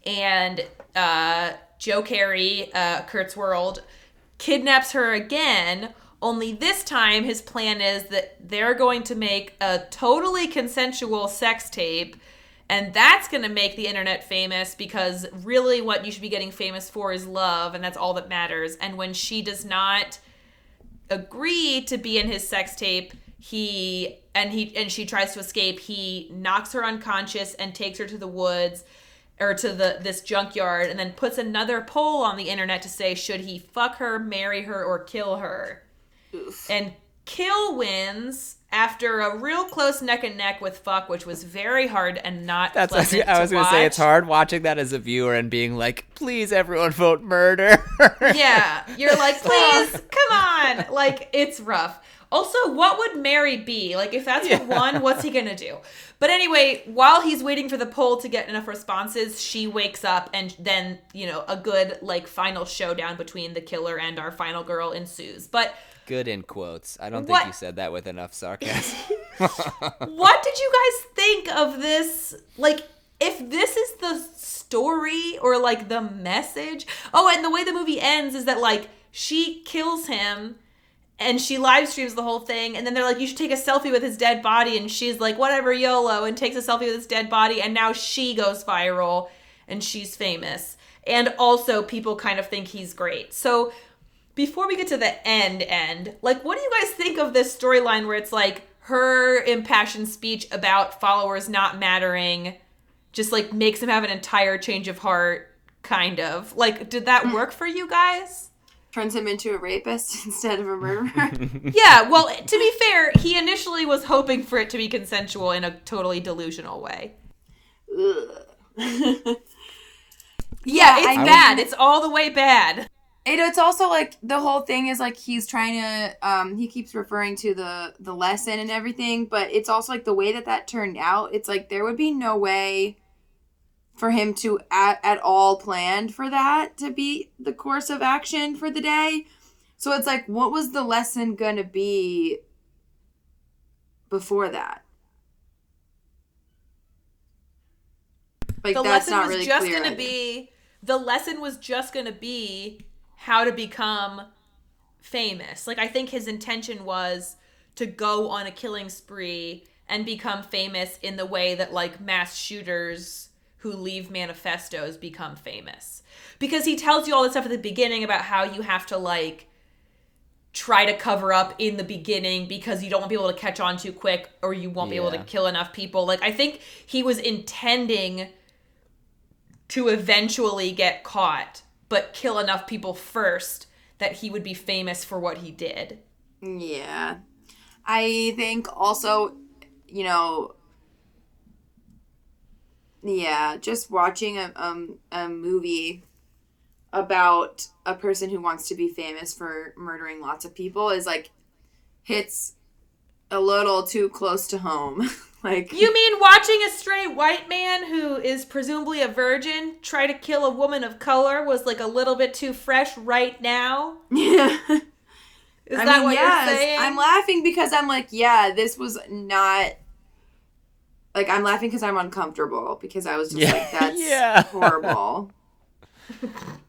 And uh, joe keery uh, kurt's world kidnaps her again. Only this time his plan is that they're going to make a totally consensual sex tape and that's going to make the internet famous because really what you should be getting famous for is love and that's all that matters. And when she does not agree to be in his sex tape he and he and she tries to escape he knocks her unconscious and takes her to the woods or to the this junkyard and then puts another poll on the internet to say should he fuck her marry her or kill her? And kill wins after a real close neck and neck with fuck which was very hard and not That's what I was, was to gonna say. It's hard watching that as a viewer and being like, "Please, everyone, vote murder." *laughs* Yeah, you're like, please, come on. Like, it's rough. Also, what would Mary be? Like, if that's what won, what's he gonna do? But anyway, while he's waiting for the poll to get enough responses, she wakes up, and then, you know, a good, like, final showdown between the killer and our final girl ensues. But Good in quotes. I don't What- think you said that with enough sarcasm. *laughs* what did you guys think of this? Like, if this is the story or like the message. Oh, and the way the movie ends is that like she kills him and she live streams the whole thing and then they're like you should take a selfie with his dead body and she's like whatever yolo and takes a selfie with his dead body and now she goes viral and she's famous and also people kind of think he's great so before we get to the end end like what do you guys think of this storyline where it's like her impassioned speech about followers not mattering just like makes him have an entire change of heart kind of like did that mm. work for you guys Turns him into a rapist *laughs* instead of a murderer. *laughs* yeah, well, to be fair, he initially was hoping for it to be consensual in a totally delusional way. Ugh. *laughs* Yeah, it's I bad. mean- it's all the way bad. And it's also like the whole thing is like he's trying to um he keeps referring to the the lesson and everything, but it's also like the way that that turned out. It's like there would be no way for him to at, at all planned for that to be the course of action for the day. So it's like what was the lesson going to be before that? Like The that's lesson not was really just clear either. be the lesson was just going to be how to become famous. Like I think his intention was to go on a killing spree and become famous in the way that like mass shooters who leave manifestos become famous. Because he tells you all this stuff at the beginning about how you have to like try to cover up in the beginning because you don't want people to catch on too quick or you won't be able to kill enough people. Like I think he was intending to eventually get caught, but kill enough people first that he would be famous for what he did. Yeah. I think also, you know, yeah, just watching a um a movie about a person who wants to be famous for murdering lots of people is like hits a little too close to home. *laughs* *laughs* like You mean watching a straight white man who is presumably a virgin try to kill a woman of color was like a little bit too fresh right now? yeah. Is I that mean, what yes, you're saying? I'm laughing because I'm like, yeah, this was not. Like I'm laughing because I'm uncomfortable because I was just Yeah. like, that's *laughs* Yeah. horrible. *laughs*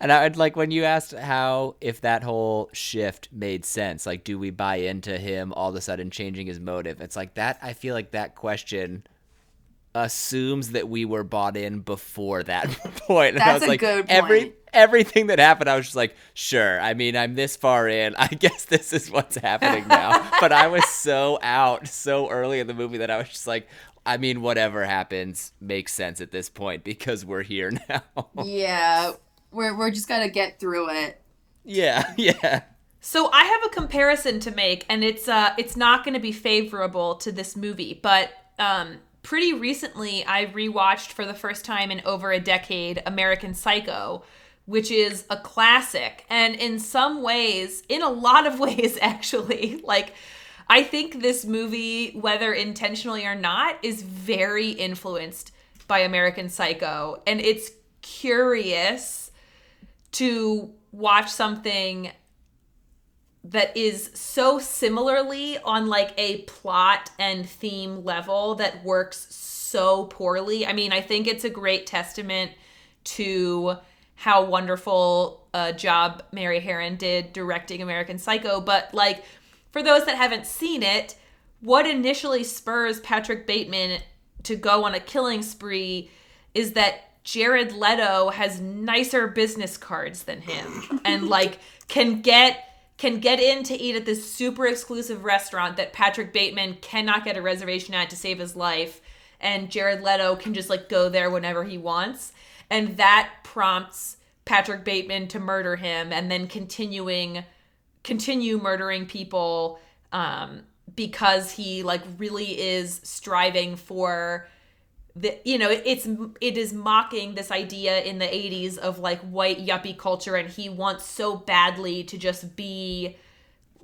And I'd like when you asked how if that whole shift made sense, like do we buy into him all of a sudden changing his motive? It's like that I feel like that question assumes that we were bought in before that *laughs* point. And I That's was a like good every everything that happened, I was just like, sure. I mean, I'm this far in. *laughs* I guess this is what's happening now. *laughs* but I was so out so early in the movie that I was just like, I mean, whatever happens makes sense at this point because we're here now. yeah, we're we're just gonna get through it. yeah, *laughs* yeah. So I have a comparison to make, and it's uh it's not going to be favorable to this movie, but um pretty recently I rewatched for the first time in over a decade American Psycho, which is a classic, and in some ways, in a lot of *laughs* ways actually, like I think this movie, whether intentionally or not, is very influenced by American Psycho, and it's curious to watch something that is so similarly on like a plot and theme level that works so poorly. I mean, I think it's a great testament to how wonderful a job Mary Harron did directing American Psycho, but like for those that haven't seen it, what initially spurs Patrick Bateman to go on a killing spree is that Jared Leto has nicer business cards than him and like can get can get in to eat at this super exclusive restaurant that Patrick Bateman cannot get a reservation at to save his life. And Jared Leto can just like go there whenever he wants. And that prompts Patrick Bateman to murder him and then continuing continue murdering people um because he like really is striving for the you know it's it is mocking this idea in the 80s of like white yuppie culture and he wants so badly to just be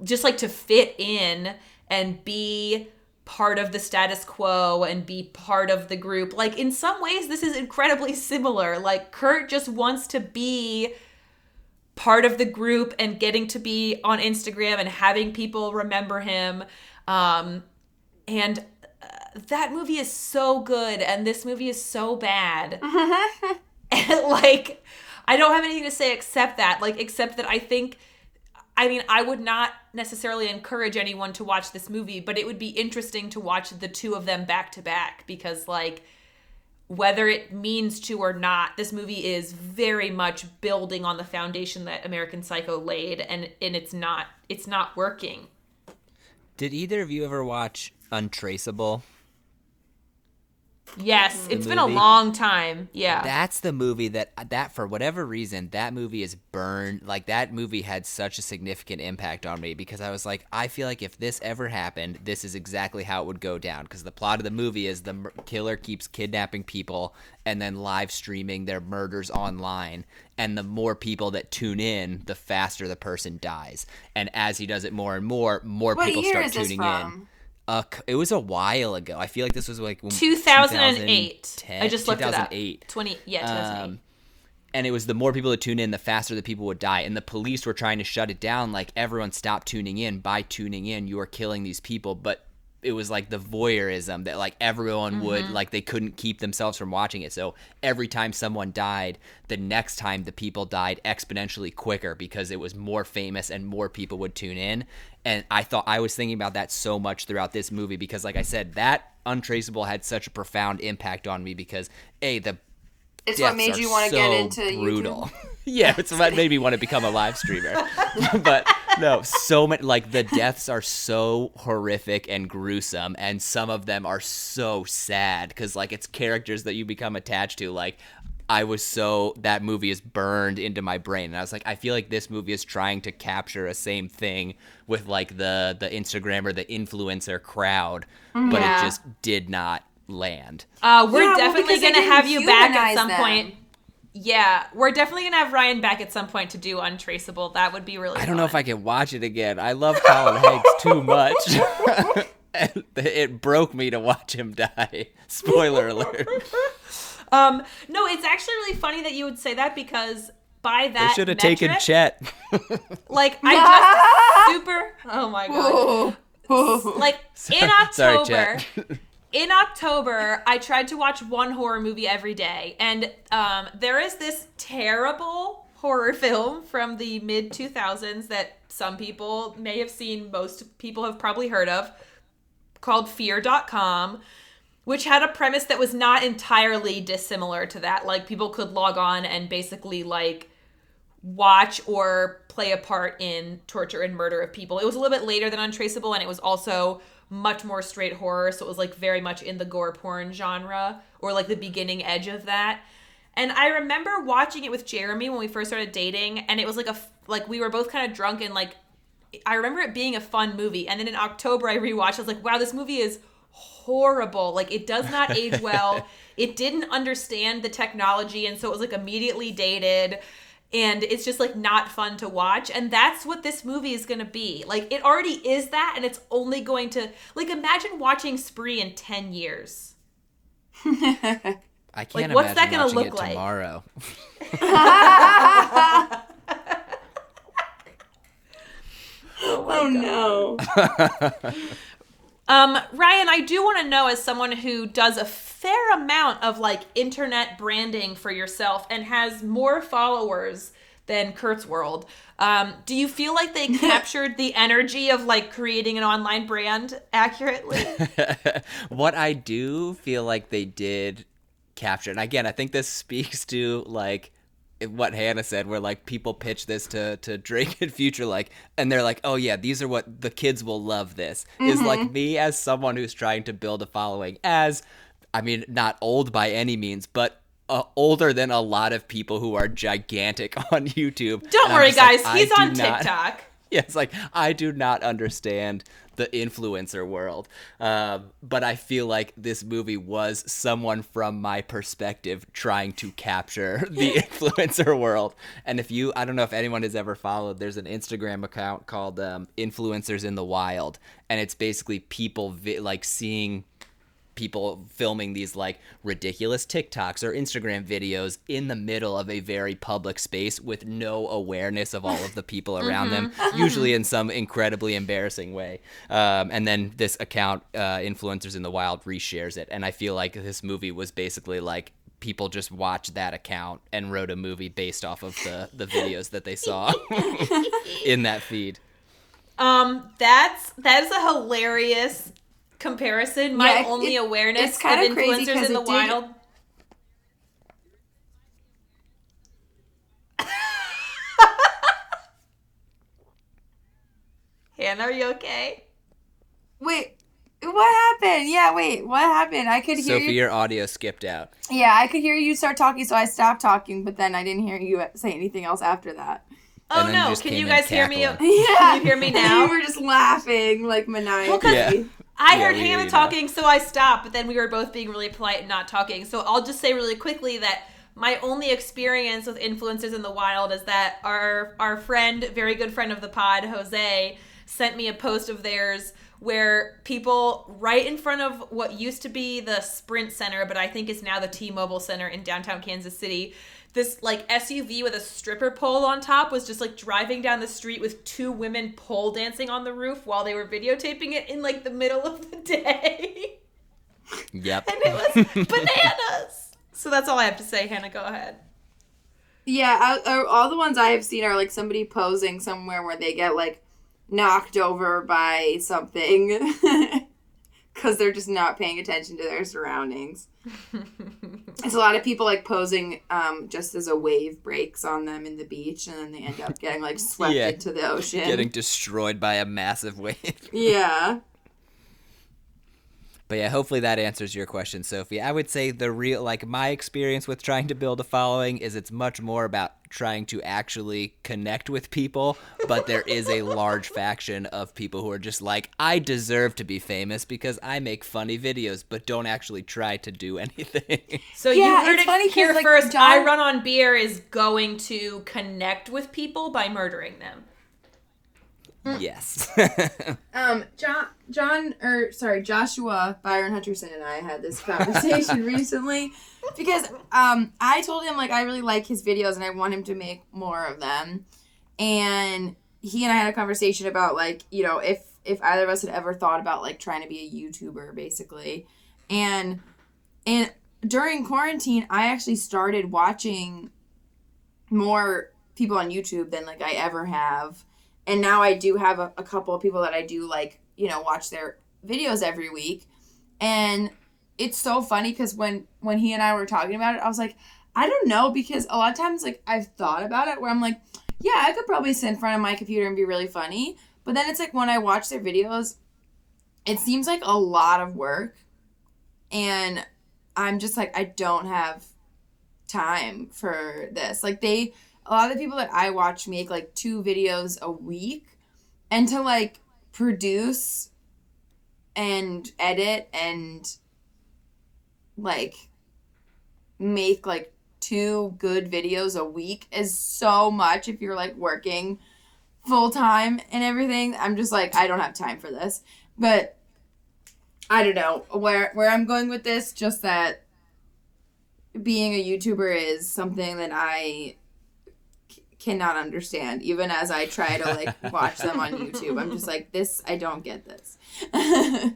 just like to fit in and be part of the status quo and be part of the group. Like in some ways this is incredibly similar. Like Kurt just wants to be part of the group and getting to be on Instagram and having people remember him. Um and that movie is so good and this movie is so bad mm-hmm. *laughs* and like i don't have anything to say except that like except that i think I mean, I would not necessarily encourage anyone to watch this movie, but it would be interesting to watch the two of them back to back because, like, whether it means to or not, this movie is very much building on the foundation that American Psycho laid, and and it's not it's not working. Did either of you ever watch Untraceable? Yes, mm. it's been a long time. Yeah. That's the movie that that for whatever reason that movie is burned. Like that movie had such a significant impact on me because I was like, I feel like if this ever happened, this is exactly how it would go down. Because the plot of the movie is the killer keeps kidnapping people and then live streaming their murders online, and the more people that tune in, the faster the person dies. And as he does it more and more, more What people start tuning in. C- it was a while ago. I feel like this was like 2008. 2010 I just looked it up. 2008. 20 yeah, 2008. Um, and it was the more people that tune in, the faster the people would die. And the police were trying to shut it down. Like everyone stopped tuning in. By tuning in, you are killing these people. But it was like the voyeurism that like everyone would mm-hmm. like they couldn't keep themselves from watching it. So every time someone died, the next time the people died exponentially quicker because it was more famous and more people would tune in. And I thought I was thinking about that so much throughout this movie because like I said, that untraceable had such a profound impact on me because a the It's what made you want to so get into brutal. YouTube. *laughs* *laughs* yeah, it's what made me want to become a live streamer. *laughs* but no, so many like the deaths are so horrific and gruesome, and some of them are so sad because like it's characters that you become attached to. Like I was so that movie is burned into my brain, and I was like, I feel like this movie is trying to capture a same thing with like the the Instagram or the influencer crowd, but Yeah. it just did not land. Uh, we're Yeah, definitely because they gonna have you back at some them. point. Yeah, we're definitely gonna have Ryan back at some point to do Untraceable. That would be really. I don't know if I can watch it again. I love Colin Hanks too much. *laughs* *laughs* It broke me to watch him die. Spoiler alert. *laughs* Um, no, it's actually really funny that you would say that because by They that should have taken Chet. Like I just super. Oh my god. Ooh. Like in Sorry, October. Chet. In October, I tried to watch one horror movie every day, and um, there is this terrible horror film from the mid 2000s that some people may have seen, most people have probably heard of, called Fear.com, which had a premise that was not entirely dissimilar to that. Like, people could log on and basically, like, watch or play a part in torture and murder of people. It was a little bit later than Untraceable, and it was also much more straight horror. So it was like very much in the gore porn genre or like the beginning edge of that. And I remember watching it with Jeremy when we first started dating, and it was like a like we were both kind of drunk and like I remember it being a fun movie. And then in October I rewatched. I was like, wow, this movie is horrible. Like it does not age well. *laughs* it didn't understand the technology, and so it was like immediately dated. And it's just like not fun to watch. And that's what this movie is gonna be. Like it already is that, and it's only going to like imagine watching Spree in 10 years. *laughs* I can't Like, what's that imagine gonna watching look it like? tomorrow. *laughs* *laughs* Oh, oh no. Um, Ryan, I do want to know as someone who does a fair amount of like internet branding for yourself and has more followers than Kurt's World. Um, do you feel like they *laughs* captured the energy of like creating an online brand accurately? *laughs* what I do feel like they did capture, and again, I think this speaks to like what Hannah said, where like people pitch this to to Drake *laughs* and Future, like, and they're like, oh yeah, these are what the kids will love. This is like me as someone who's trying to build a following, as I mean, not old by any means, but. Uh, older than a lot of people who are gigantic *laughs* on YouTube. Don't worry, like, guys. I He's on not- TikTok. Yeah, it's like I do not understand the influencer world, um, but I feel like this movie was someone from my perspective trying to capture *laughs* the *laughs* influencer world. And if you, I don't know if anyone has ever followed, there's an Instagram account called um, Influencers in the Wild, and it's basically people vi- like seeing people filming these like ridiculous TikToks or Instagram videos in the middle of a very public space with no awareness of all of the people *laughs* around them, usually *laughs* in some incredibly embarrassing way. Um, and then this account, uh, Influencers in the Wild, reshares it. And I feel like this movie was basically like people just watched that account and wrote a movie based off of the the videos that they saw *laughs* in that feed. Um, that's that is a hilarious comparison. My Yeah, only it- awareness it's kinda of crazy in the did- wild. *laughs* Hannah, are you okay? Wait, what happened? Yeah, wait, what happened? I could hear Sophie, you. your audio skipped out. Yeah, I could hear you start talking, so I stopped talking, but then I didn't hear you say anything else after that. Oh And then you no! Can you in guys hear me? Yeah. Can you hear me *laughs* now? you were just laughing like maniacally. 'cause- Yeah. I Yeah, heard Hannah talking, so I stopped, but then we were both being really polite and not talking. So I'll just say really quickly that my only experience with influencers in the wild is that our our friend, very good friend of the pod, Jose, sent me a post of theirs where people right in front of what used to be the Sprint Center, but I think is now the T-Mobile Center in downtown Kansas City. This like SUV with a stripper pole on top was just like driving down the street with two women pole dancing on the roof while they were videotaping it in like the middle of the day. Yep. and it was bananas. So that's all I have to say. Hannah, go ahead. Yeah, I, I- all the ones I have seen are like somebody posing somewhere where they get like knocked over by something *laughs* because they're just not paying attention to their surroundings. *laughs* It's a lot of people like posing um, just as a wave breaks on them in the beach, and then they end up getting like swept Yeah. into the ocean. Getting destroyed by a massive wave. yeah. But yeah, hopefully that answers your question, Sophie. I would say the real, like, my experience with trying to build a following is it's much more about trying to actually connect with people, but there is a large faction of people who are just like, I deserve to be famous because I make funny videos, but don't actually try to do *laughs* anything. So Yeah, you heard it's it funny 'cause, here like, first. John- I Run on Beer is going to connect with people by murdering them. Yes. *laughs* Um, John, John, or sorry, Joshua Byron Hutcherson and I had this conversation *laughs* recently because um, I told him like I really like his videos and I want him to make more of them, and he and I had a conversation about like you know if if either of us had ever thought about like trying to be a YouTuber basically, and and during quarantine I actually started watching more people on YouTube than like I ever have and now I do have a, a couple of people that I do like, you know, watch their videos every week, and it's so funny because when when he and I were talking about it, I was like, I don't know because a lot of times like I've thought about it where I'm like, yeah, I could probably sit in front of my computer and be really funny, but then it's like when I watch their videos, it seems like a lot of work, and I'm just like I don't have time for this. Like they a lot of the people that I watch make like two videos a week and to like produce and edit and like make like two good videos a week is so much if you're like working full time and everything. I'm just like I don't have time for this. But I don't know where where I'm going with this just that being a YouTuber is something that I cannot understand even as I try to like *laughs* watch them on YouTube. I'm just like this I don't get this. *laughs*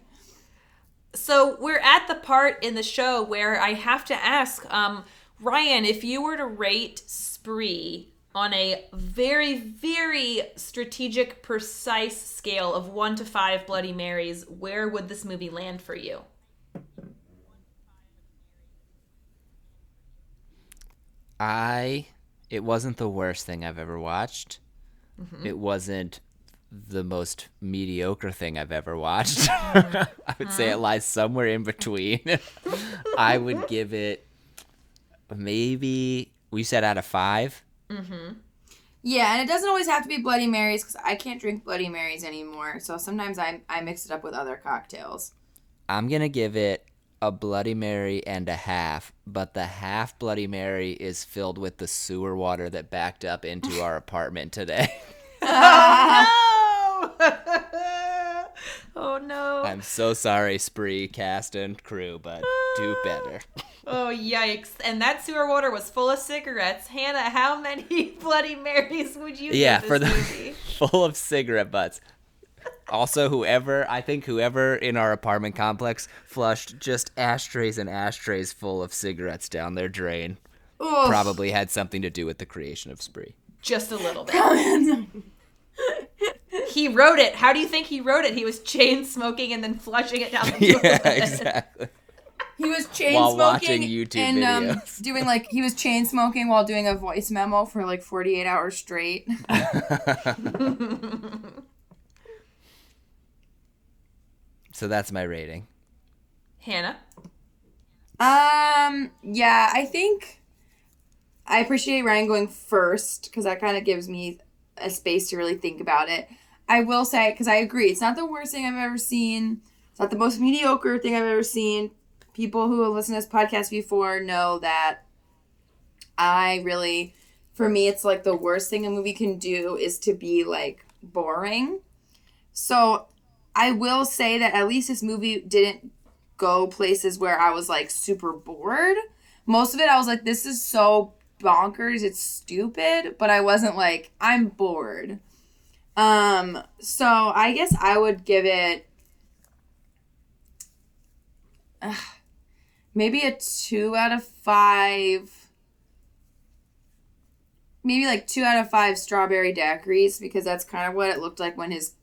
So we're at the part in the show where I have to ask, um, Ryan, if you were to rate Spree on a very, very strategic, precise scale of one to five Bloody Marys, where would this movie land for you? I it wasn't the worst thing I've ever watched. Mm-hmm. It wasn't the most mediocre thing I've ever watched. *laughs* I would say it uh-huh. lies somewhere in between. *laughs* I would give it maybe we said out of 5. Mm-hmm. yeah, and it doesn't always have to be Bloody Marys cuz I can't drink Bloody Marys anymore. So sometimes I I mix it up with other cocktails. I'm going to give it a Bloody Mary and a half, but the half Bloody Mary is filled with the sewer water that backed up into our *laughs* apartment today. *laughs* Oh no! *laughs* oh no! I'm so sorry, Spree, cast and crew, but do ah. better. Oh yikes! And that sewer water was full of cigarettes. Hannah, how many Bloody Marys would you yeah, for the full of cigarette butts. Also, whoever I think whoever in our apartment complex flushed just ashtrays and ashtrays full of cigarettes down their drain Oof. probably had something to do with the creation of Spree. Just a little bit. *laughs* he wrote it. How do you think he wrote it? He was chain smoking and then flushing it down the *laughs* toilet. yeah, exactly. He was chain While smoking watching YouTube and um, videos. *laughs* doing like he was chain smoking while doing a voice memo for like 48 hours straight. So that's my rating. Hannah. Um, yeah, I think I appreciate Ryan going first because that kind of gives me a space to really think about it. I will say, because I agree, it's not the worst thing I've ever seen. It's not the most mediocre thing I've ever seen. People who have listened to this podcast before know that I really, for me, it's like the worst thing a movie can do is to be like boring. So I will say that at least this movie didn't go places where I was like super bored. Most of it, I was like, this is so bonkers, it's stupid, but I wasn't like, I'm bored. Um, so I guess I would give it ugh, maybe a two out of five. Maybe like two out of five strawberry daiquiris because that's kind of what it looked like when his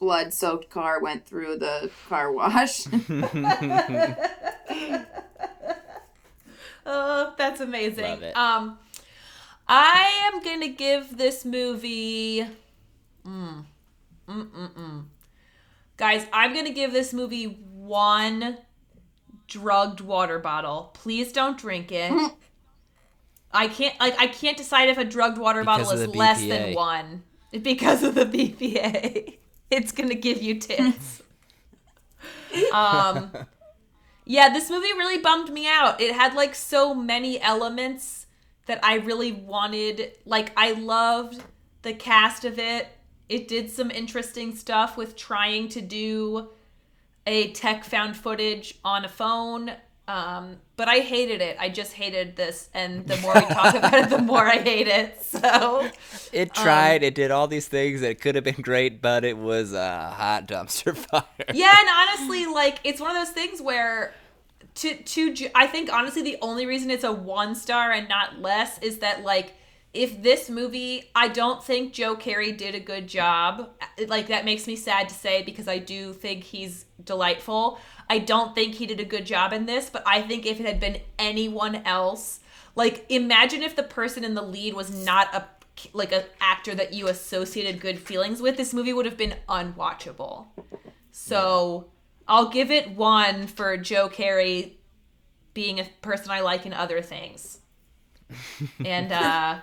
blood soaked car went through the car wash. *laughs* Oh, that's amazing. Love it. Um, I am gonna give this movie. Mm, mm, mm, mm. Guys, I'm gonna give this movie one drugged water bottle. Please don't drink it. *laughs* I can't like I can't decide if a drugged water Because bottle is less than one because of the BPA. *laughs* It's gonna give you tits. *laughs* um, yeah, this movie really bummed me out. It had like so many elements that I really wanted. Like I loved the cast of it. It did some interesting stuff with trying to do a tech found footage on a phone. Um, but I hated it. I just hated this, and the more we talk about it, the more I hate it. *laughs* So It tried. it did all these things that could have been great, but it was a hot dumpster *laughs* fire. yeah, and honestly, like it's one of those things where to to I think honestly the only reason it's a one star and not less is that like if this movie I don't think Joe Keery did a good job. Like that makes me sad to say because I do think he's delightful. I don't think he did a good job in this, but I think if it had been anyone else, like imagine if the person in the lead was not a like an actor that you associated good feelings with, this movie would have been unwatchable. So I'll give it one for Joe Keery being a person I like in other things. *laughs* and uh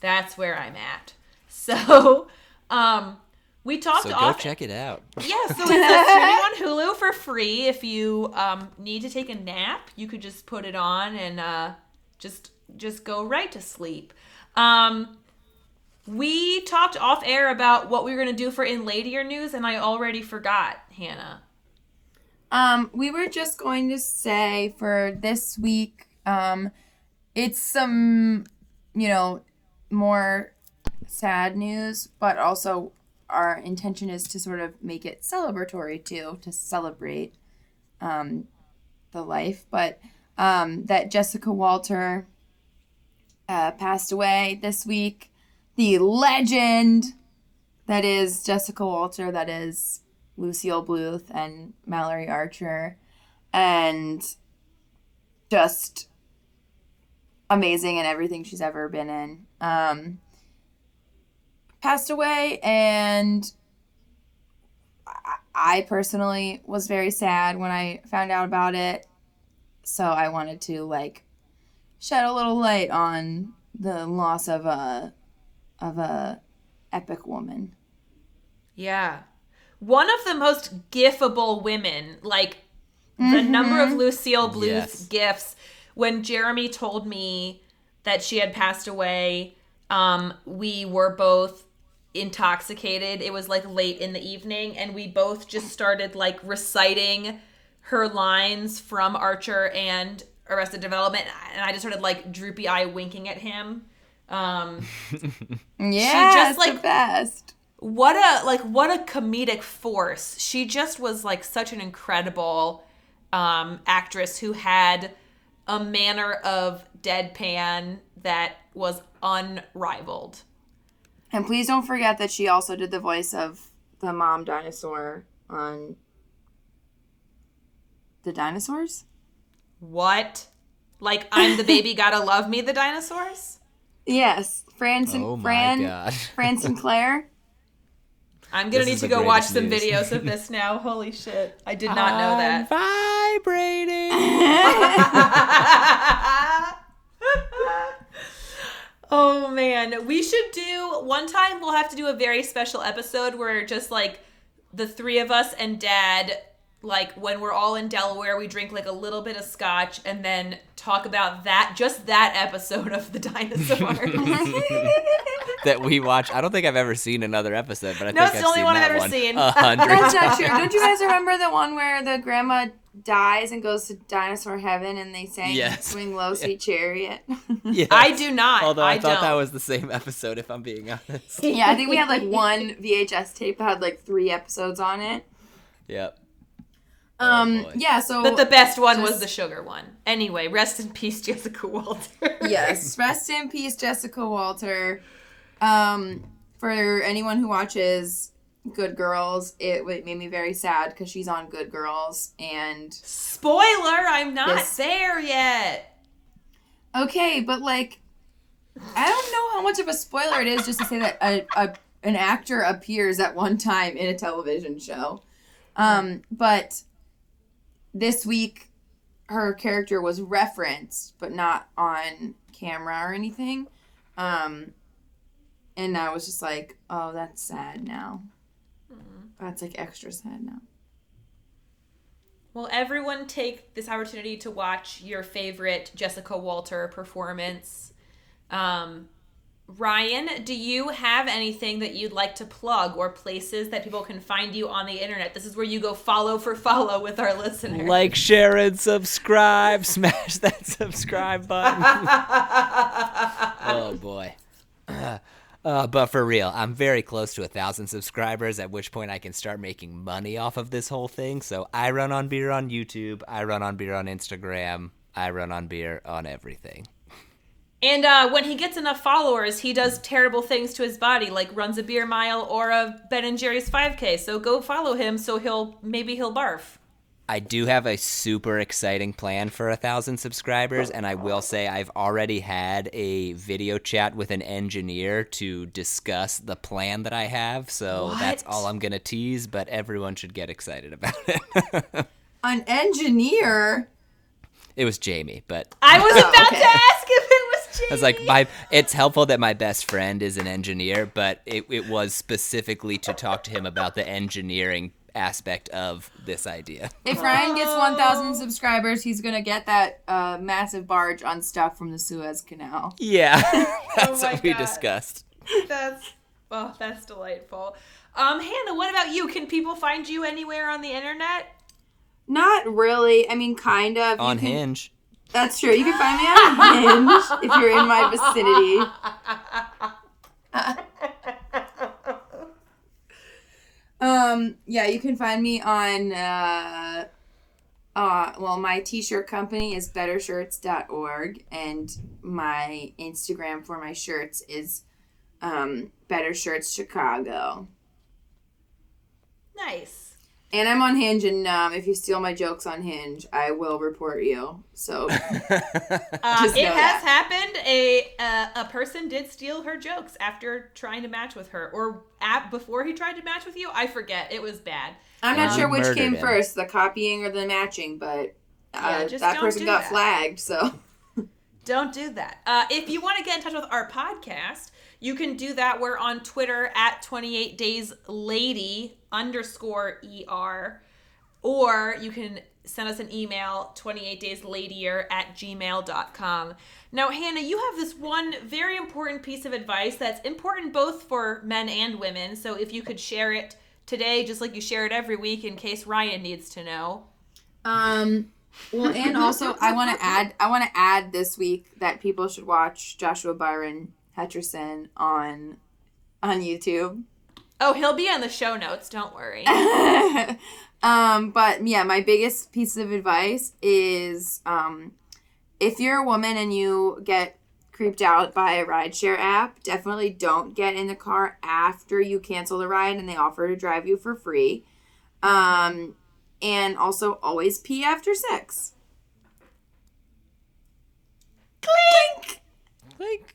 that's where I'm at. So *laughs* um we talked So go off check it out. yeah, so it's *laughs* uh, streaming on Hulu for free. If you um, need to take a nap, you could just put it on and uh, just just go right to sleep. Um, we talked off air about what we were gonna do for in later news, and I already forgot, Hannah. Um, we were just going to say for this week, um, it's some, you know, more sad news, but also our intention is to sort of make it celebratory too, to celebrate um, the life. But um, that Jessica Walter uh, passed away this week. The legend that is Jessica Walter, that is Lucille Bluth and Mallory Archer, and just amazing in everything she's ever been in. Um, passed away, and I- I personally was very sad when I found out about it. So I wanted to like shed a little light on the loss of a of a epic woman. Yeah. One of the most gifable women, like the number of Lucille Bluth's Yes. gifts. When Jeremy told me that she had passed away, um, we were both intoxicated. It was like late in the evening, and we both just started like reciting her lines from Archer and Arrested Development, and I just started like droopy eye winking at him. Um, *laughs* Yeah, she just, like, the best. what a like what a comedic force. She just was like such an incredible um actress who had a manner of deadpan that was unrivaled. And please don't forget that she also did the voice of the mom dinosaur on the dinosaurs. What? Like I'm the baby *laughs* gotta love me the dinosaurs? Yes, Fran, Sin- Oh my Fran, God. *laughs* Fran Sinclair. I'm gonna This need to go watch greatest some videos of this *laughs* now. Holy shit. I did not know that. Vibrating. Oh man, we should do one time. We'll have to do a very special episode where just like the three of us and Dad, like when we're all in Delaware, we drink like a little bit of scotch and then talk about that, just that episode of the *laughs* dinosaurs. *laughs* that we watch. I don't think I've ever seen another episode, but I No, think it's I've the only seen one I've that ever one seen. a hundred That's not true. Don't you guys remember the one where the grandma dies and goes to dinosaur heaven and they sang Yes. *laughs* "Swing Low, Sweet Chariot"? *laughs* Yes. I do not. Although I, I thought that don't. was the same episode, if I'm being honest. *laughs* yeah, I think we had like one VHS tape that had like three episodes on it. Yep. Um, Oh, yeah. So But the best one was the sugar one. Anyway, rest in peace, Jessica Walter. yes, rest in peace, Jessica Walter. Um, for anyone who watches Good Girls, it w- made me very sad because she's on Good Girls, and Spoiler, I'm not Yes. there yet. okay, but like, I don't know how much of a spoiler it is just to say that a, a an actor appears at one time in a television show. Um, but this week, her character was referenced, but not on camera or anything. Um, and I was just like, oh, that's sad now. That's like extra sad now. Well, everyone take this opportunity to watch your favorite Jessica Walter performance. Um, Ryan, do you have anything that you'd like to plug or places that people can find you on the internet? This is where you go follow for follow with our listeners. Like, share, and subscribe. *laughs* Smash that subscribe button. *laughs* oh boy. *clears throat* Uh, but for real, I'm very close to a thousand subscribers. At which point I can start making money off of this whole thing. So I run on beer on YouTube. I run on beer on Instagram. I run on beer on everything. And uh, when he gets enough followers, he does terrible things to his body, like runs a beer mile or a Ben and Jerry's 5K. So go follow him, so he'll maybe he'll barf. I do have a super exciting plan for a thousand subscribers, and I will say I've already had a video chat with an engineer to discuss the plan that I have. So that's all I'm gonna tease, but everyone should get excited about it. *laughs* An engineer. it was Jamie, but I was Oh, *laughs* about okay. to ask if it was Jamie. I was like, my. It's helpful that my best friend is an engineer, but it, it was specifically to talk to him about the engineering aspect of this idea. If Ryan gets 1,000 subscribers, he's going to get that uh, massive barge on stuff from the Suez Canal. Yeah, *laughs* that's my what we God. discussed. That's well, that's delightful. Um, Hannah, what about you? Can people find you anywhere on the internet? Not really. I mean, kind of. On can- Hinge. That's true. You can find me on Hinge if you're in my vicinity. *laughs* Um, yeah, you can find me on uh uh well my t-shirt company is bettershirts.org and my Instagram for my shirts is um Chicago. Nice. And I'm on Hinge and um if you steal my jokes on Hinge, I will report you. So *laughs* Uh, it know has that. happened. A uh, a person did steal her jokes after trying to match with her, or at, before he tried to match with you. I forget. It was bad. I'm not Um, sure which came him. first, the copying or the matching, but uh, Yeah, just that person got that. flagged, so Don't do that. Uh, if you want to get in touch with our podcast, you can do that. We're on Twitter at 28 Days Lady underscore ER, or you can send us an email 28 days ladier at gmail.com. Now, Hannah, you have this one very important piece of advice that's important both for men and women. So if you could share it today, just like you share it every week in case Ryan needs to know. Um. Well, and also I want to add. I want to add this week that people should watch Joshua Byron Hutcherson on on YouTube. Oh, he'll be on the show notes. Don't worry. *laughs* um, but yeah, my biggest piece of advice is um, if you're a woman and you get creeped out by a rideshare app, definitely don't get in the car after you cancel the ride and they offer to drive you for free. Um, and also always pee after sex. Clink. Like Clink.